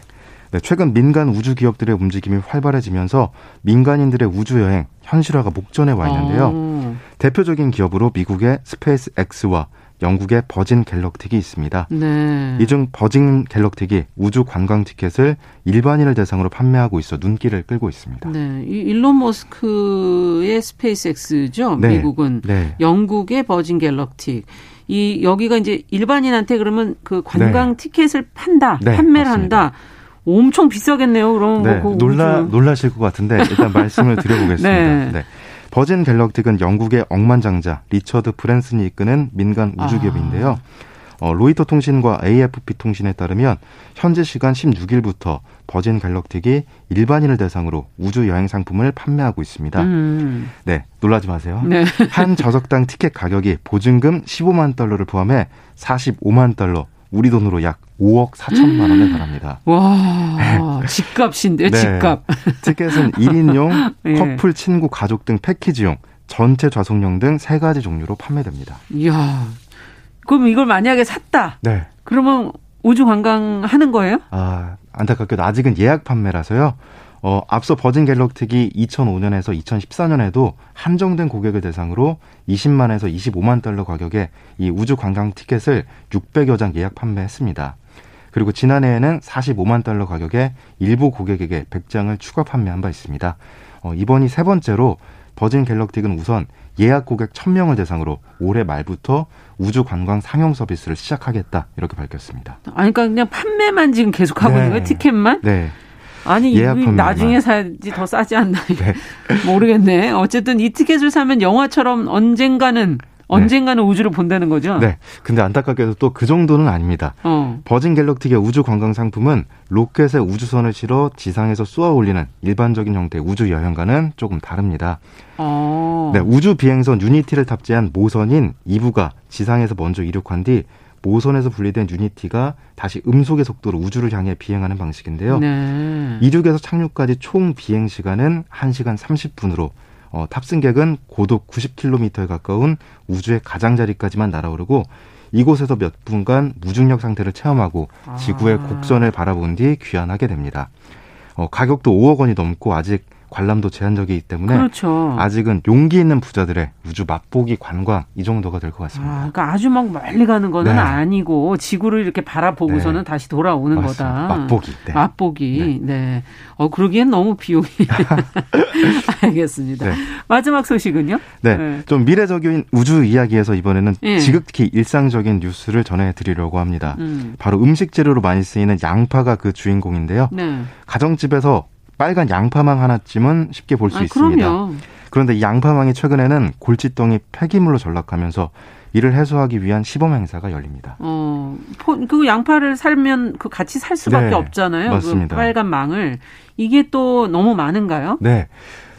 네, 최근 민간 우주 기업들의 움직임이 활발해지면서 민간인들의 우주 여행 현실화가 목전에 와 있는데요. 어. 대표적인 기업으로 미국의 스페이스 X와 영국의 버진 갤럭틱이 있습니다. 네. 이중 버진 갤럭틱이 우주 관광 티켓을 일반인을 대상으로 판매하고 있어 눈길을 끌고 있습니다. 네. 이 일론 머스크의 스페이스X죠. 네. 미국은 네. 영국의 버진 갤럭틱. 이 여기가 이제 일반인한테 그러면 그 관광 네. 티켓을 판다, 네, 판매를 맞습니다. 한다. 엄청 비싸겠네요. 그럼 네, 뭐 놀라 우주. 놀라실 것 같은데 일단 말씀을 드려보겠습니다. <laughs> 네. 네. 버진 갤럭틱은 영국의 억만장자 리처드 브랜슨이 이끄는 민간 우주기업인데요. 아. 어, 로이터 통신과 AFP 통신에 따르면 현재 시간 16일부터 버진 갤럭틱이 일반인을 대상으로 우주 여행 상품을 판매하고 있습니다. 음. 네, 놀라지 마세요. 네. 한 좌석당 티켓 가격이 보증금 15만 달러를 포함해 45만 달러, 우리 돈으로 약 5억 4천만 원에 달합니다. <laughs> 와, 집값인데 네. 집값. <laughs> 티켓은 1인용, <laughs> 예. 커플, 친구, 가족 등 패키지용, 전체 좌석용 등 세 가지 종류로 판매됩니다. 이야, 그럼 이걸 만약에 샀다. 네. 그러면 우주 관광 하는 거예요? 아, 안타깝게도 아직은 예약 판매라서요. 어, 앞서 버진 갤럭틱이 2005년에서 2014년에도 한정된 고객을 대상으로 20만에서 25만 달러 가격에 이 우주 관광 티켓을 600여 장 예약 판매했습니다. 그리고 지난해에는 45만 달러 가격에 일부 고객에게 100장을 추가 판매한 바 있습니다. 어, 이번이 세 번째로 버진 갤럭틱은 우선 예약 고객 1000명을 대상으로 올해 말부터 우주 관광 상용 서비스를 시작하겠다 이렇게 밝혔습니다. 아니 그러니까 그냥 판매만 지금 계속하고 네. 있는 거예요? 티켓만? 네. 아니 예약 나중에 사야지 더 싸지 않나 <laughs> 네. <laughs> 모르겠네. 어쨌든 이 티켓을 사면 영화처럼 언젠가는 언젠가는 네. 우주를 본다는 거죠? 네. 근데 안타깝게도 또 그 정도는 아닙니다. 어. 버진 갤럭틱의 우주 관광 상품은 로켓에 우주선을 실어 지상에서 쏘아 올리는 일반적인 형태의 우주 여행과는 조금 다릅니다. 어. 네, 우주 비행선 유니티를 탑재한 모선인 이브가 지상에서 먼저 이륙한 뒤 모선에서 분리된 유니티가 다시 음속의 속도로 우주를 향해 비행하는 방식인데요. 네. 이륙에서 착륙까지 총 비행 시간은 1시간 30분으로 어, 탑승객은 고도 90km에 가까운 우주의 가장자리까지만 날아오르고 이곳에서 몇 분간 무중력 상태를 체험하고 지구의 아. 곡선을 바라본 뒤 귀환하게 됩니다. 어, 가격도 5억 원이 넘고 아직 관람도 제한적이기 때문에 그렇죠. 아직은 용기 있는 부자들의 우주 맛보기 관광 이 정도가 될 것 같습니다. 아, 그러니까 아주 막 멀리 가는 거는 네. 아니고 지구를 이렇게 바라보고서는 네. 다시 돌아오는 맞습니다. 거다. 맛보기. 네. 맛보기. 네. 네. 어 그러기엔 너무 비용이 <laughs> <laughs> 알겠습니다. 네. 마지막 소식은요? 네. 네. 좀 미래적인 우주 이야기에서 이번에는 예. 지극히 일상적인 뉴스를 전해드리려고 합니다. 음. 바로 음식 재료로 많이 쓰이는 양파가 그 주인공인데요. 네. 가정집에서 빨간 양파망 하나쯤은 쉽게 볼 수 있습니다. 그런데 양파망이 최근에는 골칫덩이 폐기물로 전락하면서 이를 해소하기 위한 시범 행사가 열립니다. 어, 그 양파를 살면 그 같이 살 수밖에 네, 없잖아요. 그 맞습니다. 그 빨간 망을 이게 또 너무 많은가요? 네.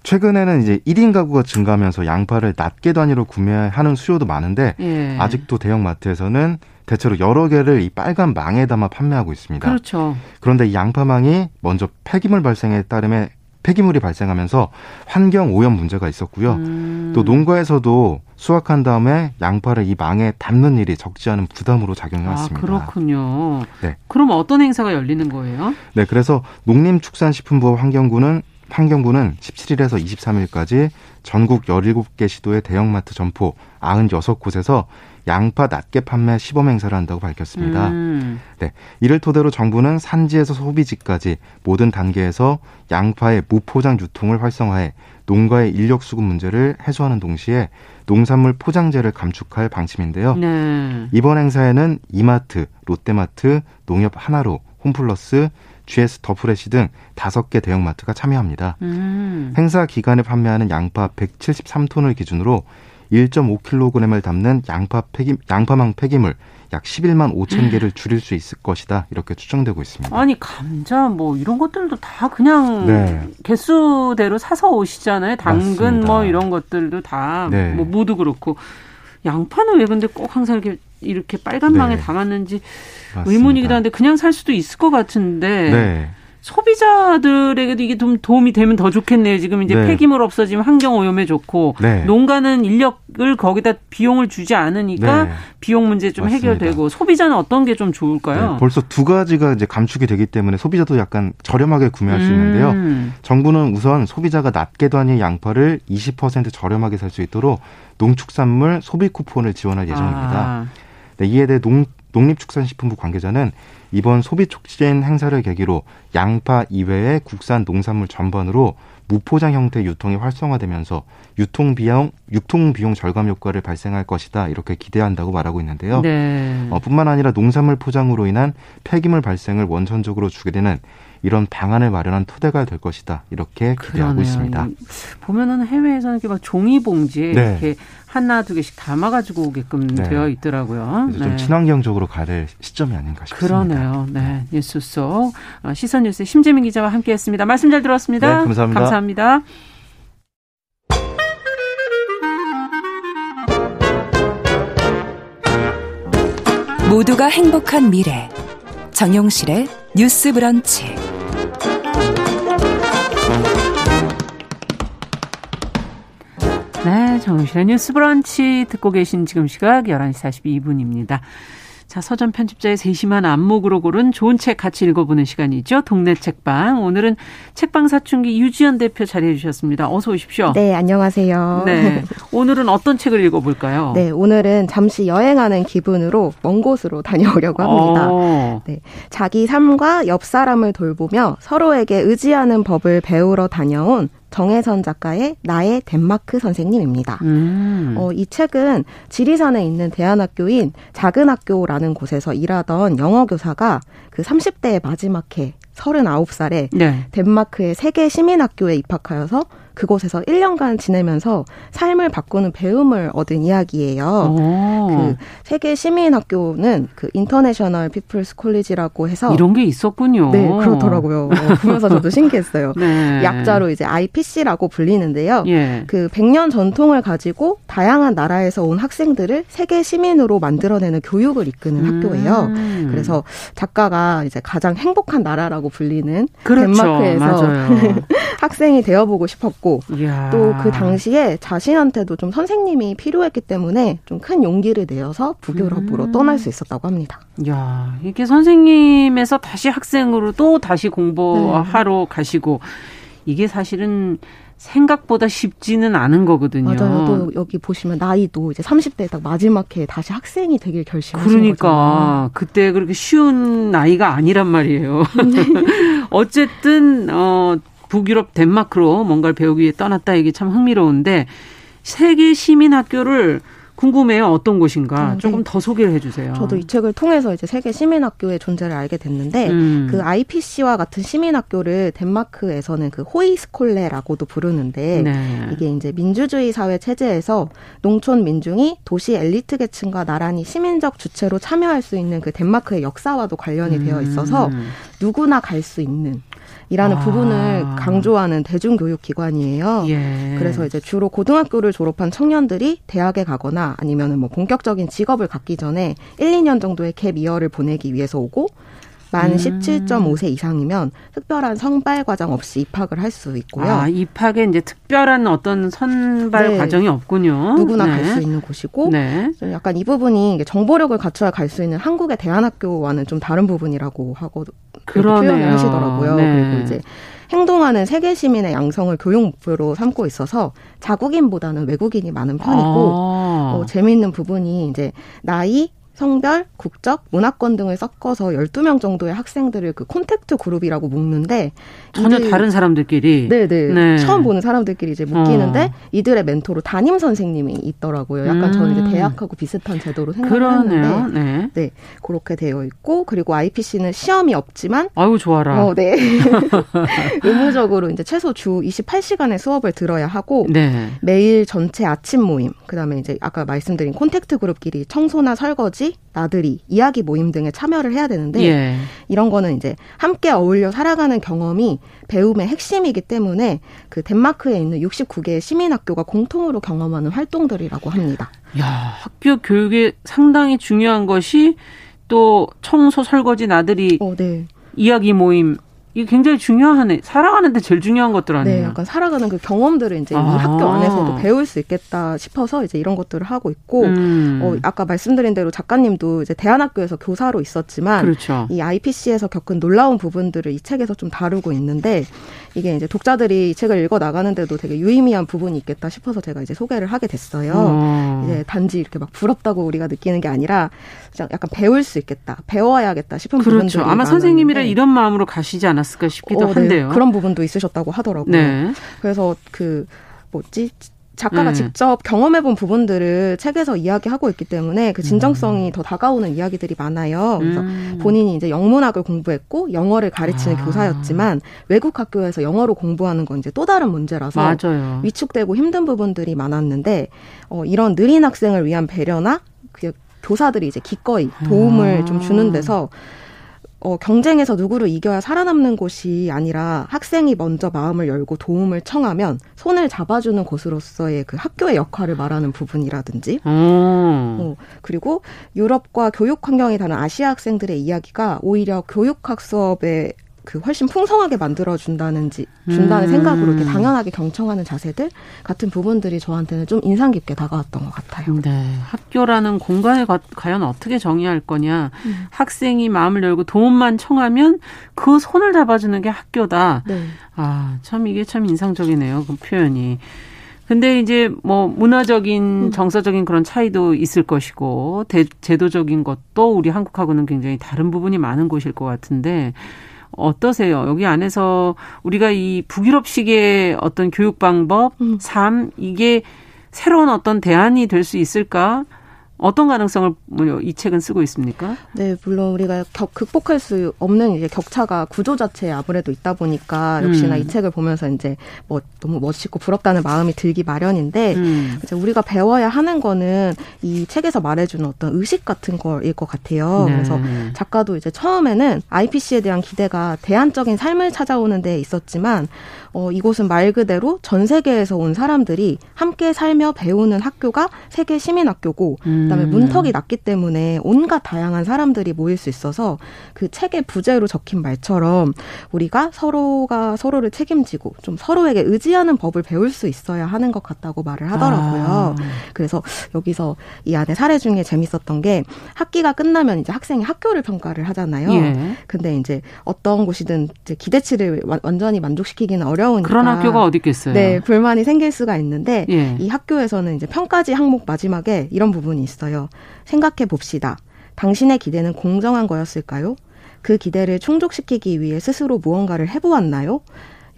최근에는 이제 1인 가구가 증가하면서 양파를 낱개 단위로 구매하는 수요도 많은데 예. 아직도 대형 마트에서는 대체로 여러 개를 이 빨간 망에 담아 판매하고 있습니다. 그렇죠. 그런데 이 양파망이 먼저 폐기물 발생에 따름에 폐기물이 발생하면서 환경 오염 문제가 있었고요. 음. 또 농가에서도 수확한 다음에 양파를 이 망에 담는 일이 적지 않은 부담으로 작용해왔습니다. 아, 그렇군요. 네. 그럼 어떤 행사가 열리는 거예요? 네, 그래서 농림축산식품부와 환경부는 환경부는 17일에서 23일까지 전국 17개 시도의 대형마트 점포 96곳에서 양파 낱개 판매 시범 행사를 한다고 밝혔습니다. 음. 네, 이를 토대로 정부는 산지에서 소비지까지 모든 단계에서 양파의 무포장 유통을 활성화해 농가의 인력 수급 문제를 해소하는 동시에 농산물 포장재를 감축할 방침인데요. 네. 이번 행사에는 이마트, 롯데마트, 농협 하나로, 홈플러스, GS 더프레시 등 다섯 개 대형마트가 참여합니다. 음. 행사 기간에 판매하는 양파 173톤을 기준으로 1.5kg을 담는 양파 폐기, 양파망 폐기물 약 11만 5천 개를 줄일 수 있을 것이다 이렇게 추정되고 있습니다. 아니 감자 뭐 이런 것들도 다 그냥 네. 개수대로 사서 오시잖아요. 당근 맞습니다. 뭐 이런 것들도 다뭐 네. 무도 그렇고 양파는 왜 근데 꼭 항상 이렇게 이렇게 빨간 망에 네. 담았는지 맞습니다. 의문이기도 한데 그냥 살 수도 있을 것 같은데. 네. 소비자들에게도 이게 좀 도움이 되면 더 좋겠네요. 지금 이제 네. 폐기물 없어지면 환경 오염에 좋고 네. 농가는 인력을 거기다 비용을 주지 않으니까 네. 비용 문제 좀 맞습니다. 해결되고 소비자는 어떤 게 좀 좋을까요? 네, 벌써 두 가지가 이제 감축이 되기 때문에 소비자도 약간 저렴하게 구매할 수 있는데요. 음. 정부는 우선 소비자가 낮게 단위 양파를 20% 저렴하게 살 수 있도록 농축산물 소비 쿠폰을 지원할 예정입니다. 아. 네, 이에 대해 농 농립축산식품부 관계자는 이번 소비 촉진 행사를 계기로 양파 이외의 국산 농산물 전반으로 무포장 형태 유통이 활성화되면서 유통 비용 유통 비용 절감 효과를 발생할 것이다 이렇게 기대한다고 말하고 있는데요. 네. 어, 뿐만 아니라 농산물 포장으로 인한 폐기물 발생을 원천적으로 주게 되는 이런 방안을 마련한 토대가 될 것이다 이렇게 기대하고 그러네요. 있습니다. 보면은 해외에서는 이렇게 막 종이 봉지에 네. 이렇게 하나 두 개씩 담아가지고 오게끔 네. 되어 있더라고요. 네. 좀 친환경적으로 될 시점이 아닌가 싶습니다. 그러네요. 네, 뉴스 속 어, 시선 뉴스 심재민 기자와 함께했습니다. 말씀 잘 들었습니다. 네, 감사합니다. 감사합니다. 모두가 행복한 미래 정용실의 뉴스 브런치 네, 정실의 뉴스 브런치 듣고 계신 지금 시각 11시 42분입니다. 자, 서점 편집자의 세심한 안목으로 고른 좋은 책 같이 읽어보는 시간이죠. 동네 책방. 오늘은 책방 사춘기 유지연 대표 자리해 주셨습니다. 어서 오십시오. 네, 안녕하세요. 네. <laughs> 오늘은 어떤 책을 읽어볼까요? 네, 오늘은 잠시 여행하는 기분으로 먼 곳으로 다녀오려고 합니다. 오. 네. 자기 삶과 옆 사람을 돌보며 서로에게 의지하는 법을 배우러 다녀온 정혜선 작가의 나의 덴마크 선생님입니다. 음. 어, 이 책은 지리산에 있는 대안학교인 작은 학교라는 곳에서 일하던 영어 교사가 그 30대의 마지막 해 39살에 네. 덴마크의 세계 시민학교에 입학하여서 그곳에서 1년간 지내면서 삶을 바꾸는 배움을 얻은 이야기예요. 오. 그 세계 시민 학교는 그 International People's College라고 해서 이런 게 있었군요. 네, 그렇더라고요. 어, <laughs> 보면서 저도 신기했어요. 네. 약자로 이제 IPC라고 불리는데요. 예. 그 100년 전통을 가지고 다양한 나라에서 온 학생들을 세계 시민으로 만들어내는 교육을 이끄는 음. 학교예요. 그래서 작가가 이제 가장 행복한 나라라고 불리는 그렇죠. 덴마크에서 <laughs> 학생이 되어보고 싶었고 있고 또 그 당시에 자신한테도 좀 선생님이 필요했기 때문에 좀 큰 용기를 내어서 북유럽으로 음. 떠날 수 있었다고 합니다. 야 이게 선생님에서 다시 학생으로 또 다시 공부하러 네. 가시고 이게 사실은 생각보다 쉽지는 않은 거거든요. 맞아요. 또 여기 보시면 나이도 이제 30대 딱 마지막 해 다시 학생이 되길 결심하신 그러니까 거잖아요. 그때 그렇게 쉬운 나이가 아니란 말이에요. <laughs> 어쨌든 어 북유럽 덴마크로 뭔가를 배우기 위해 떠났다 이게 참 흥미로운데 세계 시민 학교를 궁금해요. 어떤 곳인가? 음, 조금 더 소개를 해주세요. 저도 이 책을 통해서 이제 세계 시민학교의 존재를 알게 됐는데 음. 그 IPC와 같은 시민학교를 덴마크에서는 그 호이스콜레라고도 부르는데 네. 이게 이제 민주주의 사회 체제에서 농촌 민중이 도시 엘리트 계층과 나란히 시민적 주체로 참여할 수 있는 그 덴마크의 역사와도 관련이 음. 되어 있어서 누구나 갈 수 있는 이라는 아. 부분을 강조하는 대중교육 기관이에요. 예. 그래서 이제 주로 고등학교를 졸업한 청년들이 대학에 가거나 아니면은 뭐 본격적인 직업을 갖기 전에 1, 2년 정도의 갭 이어를 보내기 위해서 오고 만 음. 17.5세 이상이면 특별한 선발 과정 없이 입학을 할 수 있고요. 아, 입학에 이제 특별한 어떤 선발 네. 과정이 없군요. 누구나 네. 갈수 있는 곳이고 네. 약간 이 부분이 정보력을 갖춰야 갈 수 있는 한국의 대안학교와는 좀 다른 부분이라고 하고 표현을 하시더라고요. 네. 그리고 이제 행동하는 세계 시민의 양성을 교육 목표로 삼고 있어서 자국인보다는 외국인이 많은 편이고 아. 어, 재미있는 부분이 이제 나이, 성별, 국적, 문화권 등을 섞어서 12명 정도의 학생들을 그 콘택트 그룹이라고 묶는데 전혀 다른 사람들끼리 네네 네. 처음 보는 사람들끼리 이제 묶이는데 어. 이들의 멘토로 담임 선생님이 있더라고요. 약간 음. 저는 이제 음. 대학하고 비슷한 제도로 생각하는데 네. 네 그렇게 되어 있고 그리고 IPC는 시험이 없지만 아유 좋아라. 어, 네 <laughs> <laughs> 의무적으로 이제 최소 주 28시간의 수업을 들어야 하고 네. 매일 전체 아침 모임 그다음에 이제 아까 말씀드린 콘택트 그룹끼리 청소나 설거지 아버지, 나들이, 이야기 모임 등에 참여를 해야 되는데 예. 이런 거는 이제 함께 어울려 살아가는 경험이 배움의 핵심이기 때문에 그 덴마크에 있는 69개의 시민학교가 공통으로 경험하는 활동들이라고 합니다. 야, 학교 교육에 상당히 중요한 것이 또 청소, 설거지, 나들이, 어, 네. 이야기 모임 이게 굉장히 중요하네. 살아가는데 제일 중요한 것들 아니에요? 네, 약간 살아가는 그 경험들을 이제 아. 이 학교 안에서도 배울 수 있겠다 싶어서 이제 이런 것들을 하고 있고, 음. 어, 아까 말씀드린 대로 작가님도 이제 대안학교에서 교사로 있었지만, 그렇죠. 이 IPC에서 겪은 놀라운 부분들을 이 책에서 좀 다루고 있는데, 이게 이제 독자들이 이 책을 읽어 나가는데도 되게 유의미한 부분이 있겠다 싶어서 제가 이제 소개를 하게 됐어요. 어. 이제 단지 이렇게 막 부럽다고 우리가 느끼는 게 아니라 약간 배울 수 있겠다, 배워야겠다 싶은 그렇죠. 부분들이 아마. 선생님이라 이런 마음으로 가시지 않았을까 싶기도 어, 네. 한데요. 그런 부분도 있으셨다고 하더라고요. 네. 그래서 그 뭐지 작가가 네. 직접 경험해본 부분들을 책에서 이야기하고 있기 때문에 그 진정성이 음. 더 다가오는 이야기들이 많아요. 그래서 음. 본인이 이제 영문학을 공부했고 영어를 가르치는 아. 교사였지만 외국 학교에서 영어로 공부하는 건 이제 또 다른 문제라서 맞아요. 위축되고 힘든 부분들이 많았는데 어, 이런 느린 학생을 위한 배려나 그 교사들이 이제 기꺼이 도움을 아. 좀 주는 데서 어, 경쟁에서 누구를 이겨야 살아남는 곳이 아니라 학생이 먼저 마음을 열고 도움을 청하면 손을 잡아주는 곳으로서의 그 학교의 역할을 말하는 부분이라든지, 음. 어, 그리고 유럽과 교육 환경이 다른 아시아 학생들의 이야기가 오히려 교육학 수업에 그 훨씬 풍성하게 만들어 준다는지 준다는 음. 생각으로 이렇게 당연하게 경청하는 자세들 같은 부분들이 저한테는 좀 인상 깊게 다가왔던 것 같아요. 네. 학교라는 공간을 과연 어떻게 정의할 거냐. 음. 학생이 마음을 열고 도움만 청하면 그 손을 잡아주는 게 학교다. 네. 아, 참 이게 참 인상적이네요. 그 표현이. 근데 이제 뭐 문화적인 음. 정서적인 그런 차이도 있을 것이고 대, 제도적인 것도 우리 한국하고는 굉장히 다른 부분이 많은 곳일 것 같은데 어떠세요? 여기 안에서 우리가 이 북유럽식의 어떤 교육 방법, 음. 삶 이게 새로운 어떤 대안이 될 수 있을까? 어떤 가능성을 뭐이 책은 쓰고 있습니까? 네, 물론 우리가 격, 극복할 수 없는 이제 격차가 구조 자체에 아무래도 있다 보니까 역시나 음. 이 책을 보면서 이제 뭐 너무 멋있고 부럽다는 마음이 들기 마련인데 음. 이제 우리가 배워야 하는 거는 이 책에서 말해주는 어떤 의식 같은 거일 것 같아요. 네. 그래서 작가도 이제 처음에는 IPC에 대한 기대가 대안적인 삶을 찾아오는 데 있었지만 어, 이곳은 말 그대로 전 세계에서 온 사람들이 함께 살며 배우는 학교가 세계 시민학교고 음. 그다음에 음. 문턱이 낮기 때문에 온갖 다양한 사람들이 모일 수 있어서 그 책의 부제로 적힌 말처럼 우리가 서로가 서로를 책임지고 좀 서로에게 의지하는 법을 배울 수 있어야 하는 것 같다고 말을 하더라고요. 아. 그래서 여기서 이 안에 사례 중에 재밌었던 게 학기가 끝나면 이제 학생이 학교를 평가를 하잖아요. 예. 근데 이제 어떤 곳이든 이제 기대치를 완전히 만족시키기는 어려 우니까 그런 학교가 어디 있겠어요. 네, 불만이 생길 수가 있는데 예. 이 학교에서는 이제 평가지 항목 마지막에 이런 부분이. 있어요. 생각해 봅시다. 당신의 기대는 공정한 거였을까요? 그 기대를 충족시키기 위해 스스로 무언가를 해보았나요?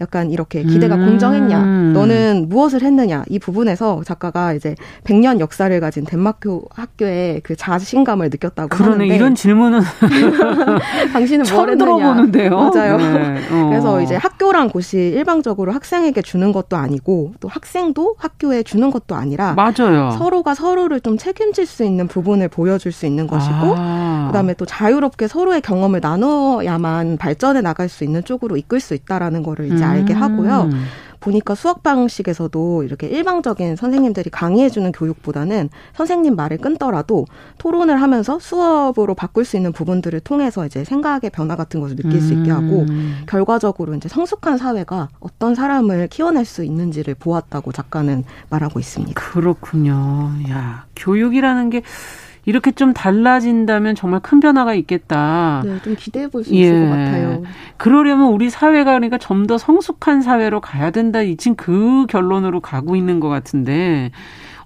약간 이렇게 기대가 음. 공정했냐, 너는 무엇을 했느냐 이 부분에서 작가가 이제 100년 역사를 가진 덴마크 학교의 그 자신감을 느꼈다고 그러네, 하는데 이런 질문은 <laughs> 당신은 뭘 했느냐 들어보는데요. 맞아요. 네. <laughs> 어. 그래서 이제 학교란 곳이 일방적으로 학생에게 주는 것도 아니고 또 학생도 학교에 주는 것도 아니라 맞아요. 서로가 서로를 좀 책임질 수 있는 부분을 보여줄 수 있는 것이고 아. 그다음에 또 자유롭게 서로의 경험을 나눠야만 발전해 나갈 수 있는 쪽으로 이끌 수 있다라는 거를 이제 음. 알게 하고요. 음. 보니까 수학 방식에서도 이렇게 일방적인 선생님들이 강의해주는 교육보다는 선생님 말을 끊더라도 토론을 하면서 수업으로 바꿀 수 있는 부분들을 통해서 이제 생각의 변화 같은 것을 느낄 수 있게 하고 음. 결과적으로 이제 성숙한 사회가 어떤 사람을 키워낼 수 있는지를 보았다고 작가는 말하고 있습니다. 그렇군요. 야, 교육이라는 게 이렇게 좀 달라진다면 정말 큰 변화가 있겠다. 네, 좀 기대해 볼수 예. 있을 것 같아요. 그러려면 우리 사회가 그러니까 좀 더 성숙한 사회로 가야 된다. 지금 그 결론으로 가고 있는 것 같은데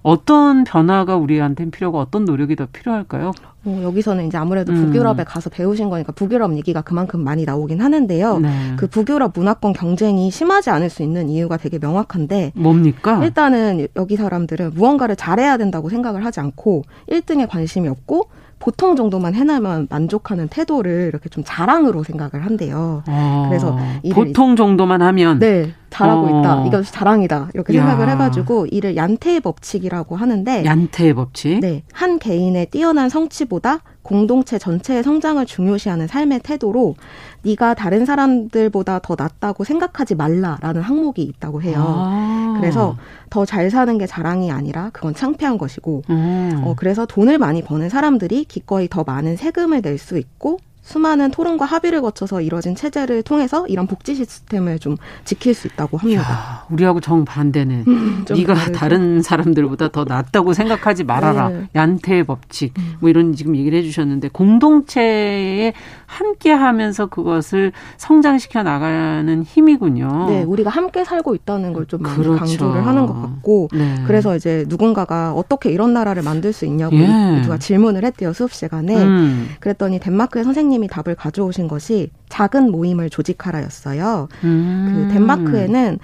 어떤 변화가 우리한테는 필요하고 어떤 노력이 더 필요할까요? 어, 여기서는 이제 아무래도 음. 북유럽에 가서 배우신 거니까 북유럽 얘기가 그만큼 많이 나오긴 하는데요. 네. 그 북유럽 문화권 경쟁이 심하지 않을 수 있는 이유가 되게 명확한데 뭡니까? 일단은 여기 사람들은 무언가를 잘해야 된다고 생각을 하지 않고 1등에 관심이 없고 보통 정도만 해나면 만족하는 태도를 이렇게 좀 자랑으로 생각을 한대요. 아, 그래서 보통 정도만 하면 네 잘하고 어. 있다. 이것이 자랑이다. 이렇게 야. 생각을 해가지고 이를 얀테의 법칙이라고 하는데 얀테의 법칙. 네, 한 개인의 뛰어난 성취보다 공동체 전체의 성장을 중요시하는 삶의 태도로 네가 다른 사람들보다 더 낫다고 생각하지 말라라는 항목이 있다고 해요. 아. 그래서 더 잘 사는 게 자랑이 아니라 그건 창피한 것이고, 음. 어, 그래서 돈을 많이 버는 사람들이 기꺼이 더 많은 세금을 낼 수 있고 수많은 토론과 합의를 거쳐서 이뤄진 체제를 통해서 이런 복지 시스템을 좀 지킬 수 있다고 합니다. 야, 우리하고 정 반대네. 음, 네가 다르죠. 다른 사람들보다 더 낫다고 생각하지 말아라. 네. 얀테의 법칙. 음. 뭐 이런 지금 얘기를 해 주셨는데 공동체에 함께 하면서 그것을 성장시켜 나가는 힘이군요. 네, 우리가 함께 살고 있다는 걸좀 그렇죠. 강조를 하는 것 같고, 네. 그래서 이제 누군가가 어떻게 이런 나라를 만들 수 있냐고 예. 누가 질문을 했대요 수업 시간에. 음. 그랬더니 덴마크의 선생님 선생님이 답을 가져오신 것이 작은 모임을 조직하라였어요. 음. 그 덴마크에는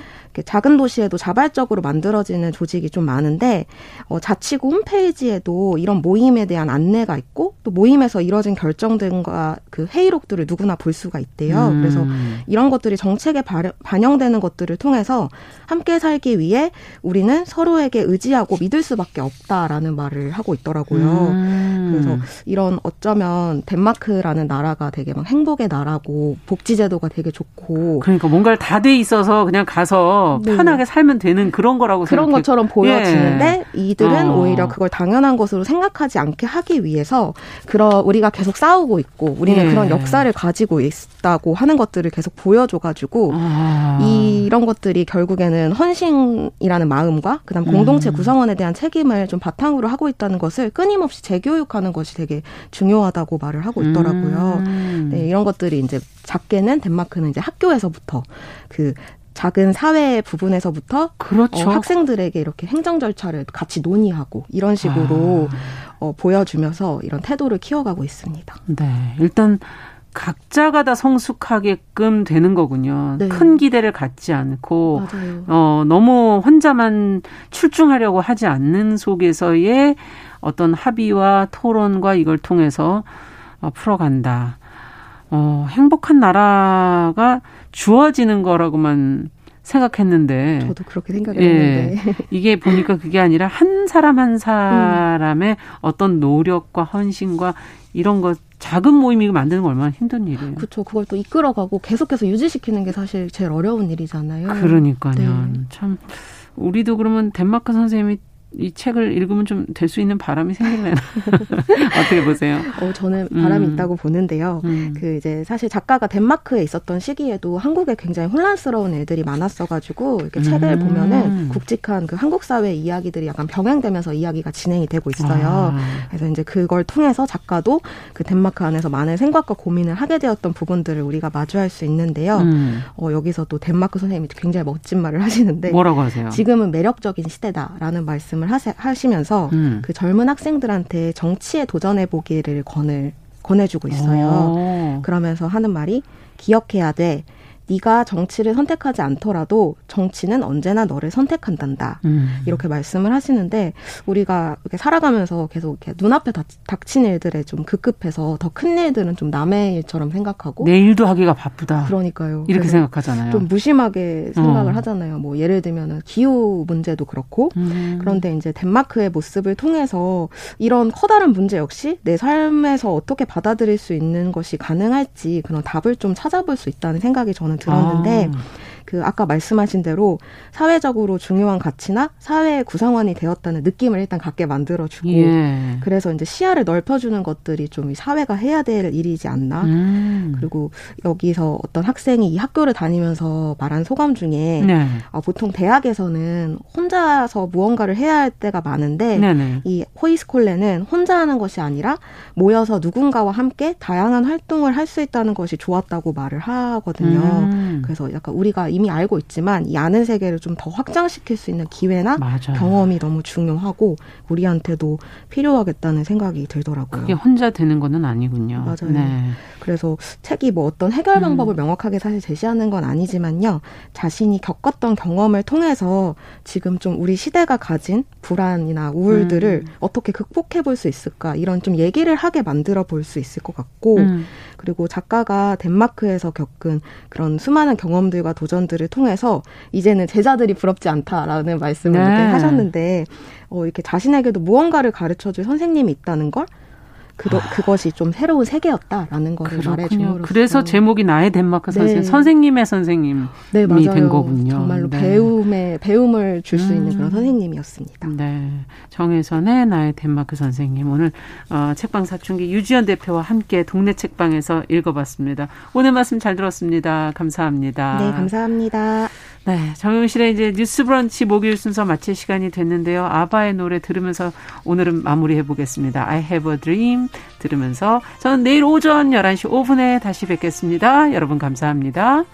작은 도시에도 자발적으로 만들어지는 조직이 좀 많은데 어, 자치구 홈페이지에도 이런 모임에 대한 안내가 있고 또 모임에서 이뤄진 결정 등과 그 회의록들을 누구나 볼 수가 있대요. 음. 그래서 이런 것들이 정책에 반영되는 것들을 통해서 함께 살기 위해 우리는 서로에게 의지하고 믿을 수밖에 없다라는 말을 하고 있더라고요. 음. 그래서 이런 어쩌면 덴마크라는 나라가 되게 막 행복의 나라고 복지제도가 되게 좋고 그러니까 뭔가를 다 돼 있어서 그냥 가서 네. 편하게 살면 되는 그런 거라고 그런 생각해. 것처럼 보여지는데 예. 이들은 어. 오히려 그걸 당연한 것으로 생각하지 않게 하기 위해서 그런 우리가 계속 싸우고 있고 우리는 예. 그런 역사를 가지고 있다고 하는 것들을 계속 보여줘가지고 아. 이런 것들이 결국에는 헌신이라는 마음과 그다음 공동체 음. 구성원에 대한 책임을 좀 바탕으로 하고 있다는 것을 끊임없이 재교육하는 것이 되게 중요하다고 말을 하고 있더라고요. 음. 네, 이런 것들이 이제 작게는 덴마크는 이제 학교에서부터 그 작은 사회 부분에서부터 그렇죠. 어, 학생들에게 이렇게 행정 절차를 같이 논의하고 이런 식으로 아. 어, 보여주면서 이런 태도를 키워가고 있습니다. 네, 일단 각자가 다 성숙하게끔 되는 거군요. 네. 큰 기대를 갖지 않고 맞아요. 어 너무 혼자만 출중하려고 하지 않는 속에서의 어떤 합의와 토론과 이걸 통해서 어, 풀어간다. 어, 행복한 나라가 주어지는 거라고만 생각했는데 저도 그렇게 생각했는데 예, 이게 보니까 그게 아니라 한 사람 한 사람의 음. 어떤 노력과 헌신과 이런 것 작은 모임이 만드는 건 얼마나 힘든 일이에요. 그렇죠. 그걸 또 이끌어가고 계속해서 유지시키는 게 사실 제일 어려운 일이잖아요. 그러니까요. 네. 참 우리도 그러면 덴마크 선생님이 이 책을 읽으면 좀 될 수 있는 바람이 생길래나 <laughs> 어떻게 보세요? 어, 저는 바람이 음. 있다고 보는데요. 음. 그 이제 사실 작가가 덴마크에 있었던 시기에도 한국에 굉장히 혼란스러운 일들이 많았어가지고 이렇게 책을 음. 보면은 굵직한 그 한국 사회 이야기들이 약간 병행되면서 이야기가 진행이 되고 있어요. 아. 그래서 이제 그걸 통해서 작가도 그 덴마크 안에서 많은 생각과 고민을 하게 되었던 부분들을 우리가 마주할 수 있는데요. 음. 어, 여기서 또 덴마크 선생님이 굉장히 멋진 말을 하시는데 뭐라고 하세요? 지금은 매력적인 시대다라는 말씀. 말씀을 하세, 하시면서 음. 그 젊은 학생들한테 정치에 도전해 보기를 권을 권해주고 있어요. 오. 그러면서 하는 말이 기억해야 돼. 네가 정치를 선택하지 않더라도 정치는 언제나 너를 선택한단다. 음. 이렇게 말씀을 하시는데 우리가 이렇게 살아가면서 계속 이렇게 눈앞에 닥, 친 일들에 좀 급급해서 더 큰 일들은 좀 남의 일처럼 생각하고 내일도 하기가 바쁘다. 그러니까요. 이렇게 생각하잖아요. 좀 무심하게 생각을 어. 하잖아요. 뭐 예를 들면은 기후 문제도 그렇고 음. 그런데 이제 덴마크의 모습을 통해서 이런 커다란 문제 역시 내 삶에서 어떻게 받아들일 수 있는 것이 가능할지 그런 답을 좀 찾아볼 수 있다는 생각이 저는 들었는데 아. 그 아까 말씀하신 대로 사회적으로 중요한 가치나 사회의 구성원이 되었다는 느낌을 일단 갖게 만들어 주고 예. 그래서 이제 시야를 넓혀 주는 것들이 좀 사회가 해야 될 일이지 않나. 음. 그리고 여기서 어떤 학생이 이 학교를 다니면서 말한 소감 중에 네. 어, 보통 대학에서는 혼자서 무언가를 해야 할 때가 많은데 네네. 이 호이스콜레는 혼자 하는 것이 아니라 모여서 누군가와 함께 다양한 활동을 할 수 있다는 것이 좋았다고 말을 하거든요. 음. 그래서 약간 우리가 이미 알고 있지만 이 아는 세계를 좀 더 확장시킬 수 있는 기회나 맞아요. 경험이 너무 중요하고 우리한테도 필요하겠다는 생각이 들더라고요. 그게 혼자 되는 거는 아니군요. 맞아요. 네. 그래서 책이 뭐 어떤 해결 음. 방법을 음. 명확하게 사실 제시하는 건 아니지만요. 자신이 겪었던 경험을 통해서 지금 좀 우리 시대가 가진 불안이나 우울들을 음. 어떻게 극복해 볼 수 있을까 이런 좀 얘기를 하게 만들어 볼 수 있을 것 같고 음. 그리고 작가가 덴마크에서 겪은 그런 수많은 경험들과 도전들을 통해서 이제는 제자들이 부럽지 않다라는 말씀을 네. 하셨는데 어, 이렇게 자신에게도 무언가를 가르쳐 줄 선생님이 있다는 걸 그, 아. 그것이 좀 새로운 세계였다라는 것을 말해주므로 그래서 제목이 나의 덴마크 선생 네. 선생님의 선생님이 네, 된 거군요. 정말로 네. 배움의 배움을 줄수 음. 있는 그런 선생님이었습니다. 네, 정혜선의 나의 덴마크 선생님 오늘 어, 책방 사춘기 유지연 대표와 함께 동네 책방에서 읽어봤습니다. 오늘 말씀 잘 들었습니다. 감사합니다. 네, 감사합니다. 네, 정용실의 이제 뉴스브런치 목요일 순서 마칠 시간이 됐는데요. 아바의 노래 들으면서 오늘은 마무리해 보겠습니다. I have a dream 들으면서 저는 내일 오전 11시 5분에 다시 뵙겠습니다. 여러분 감사합니다.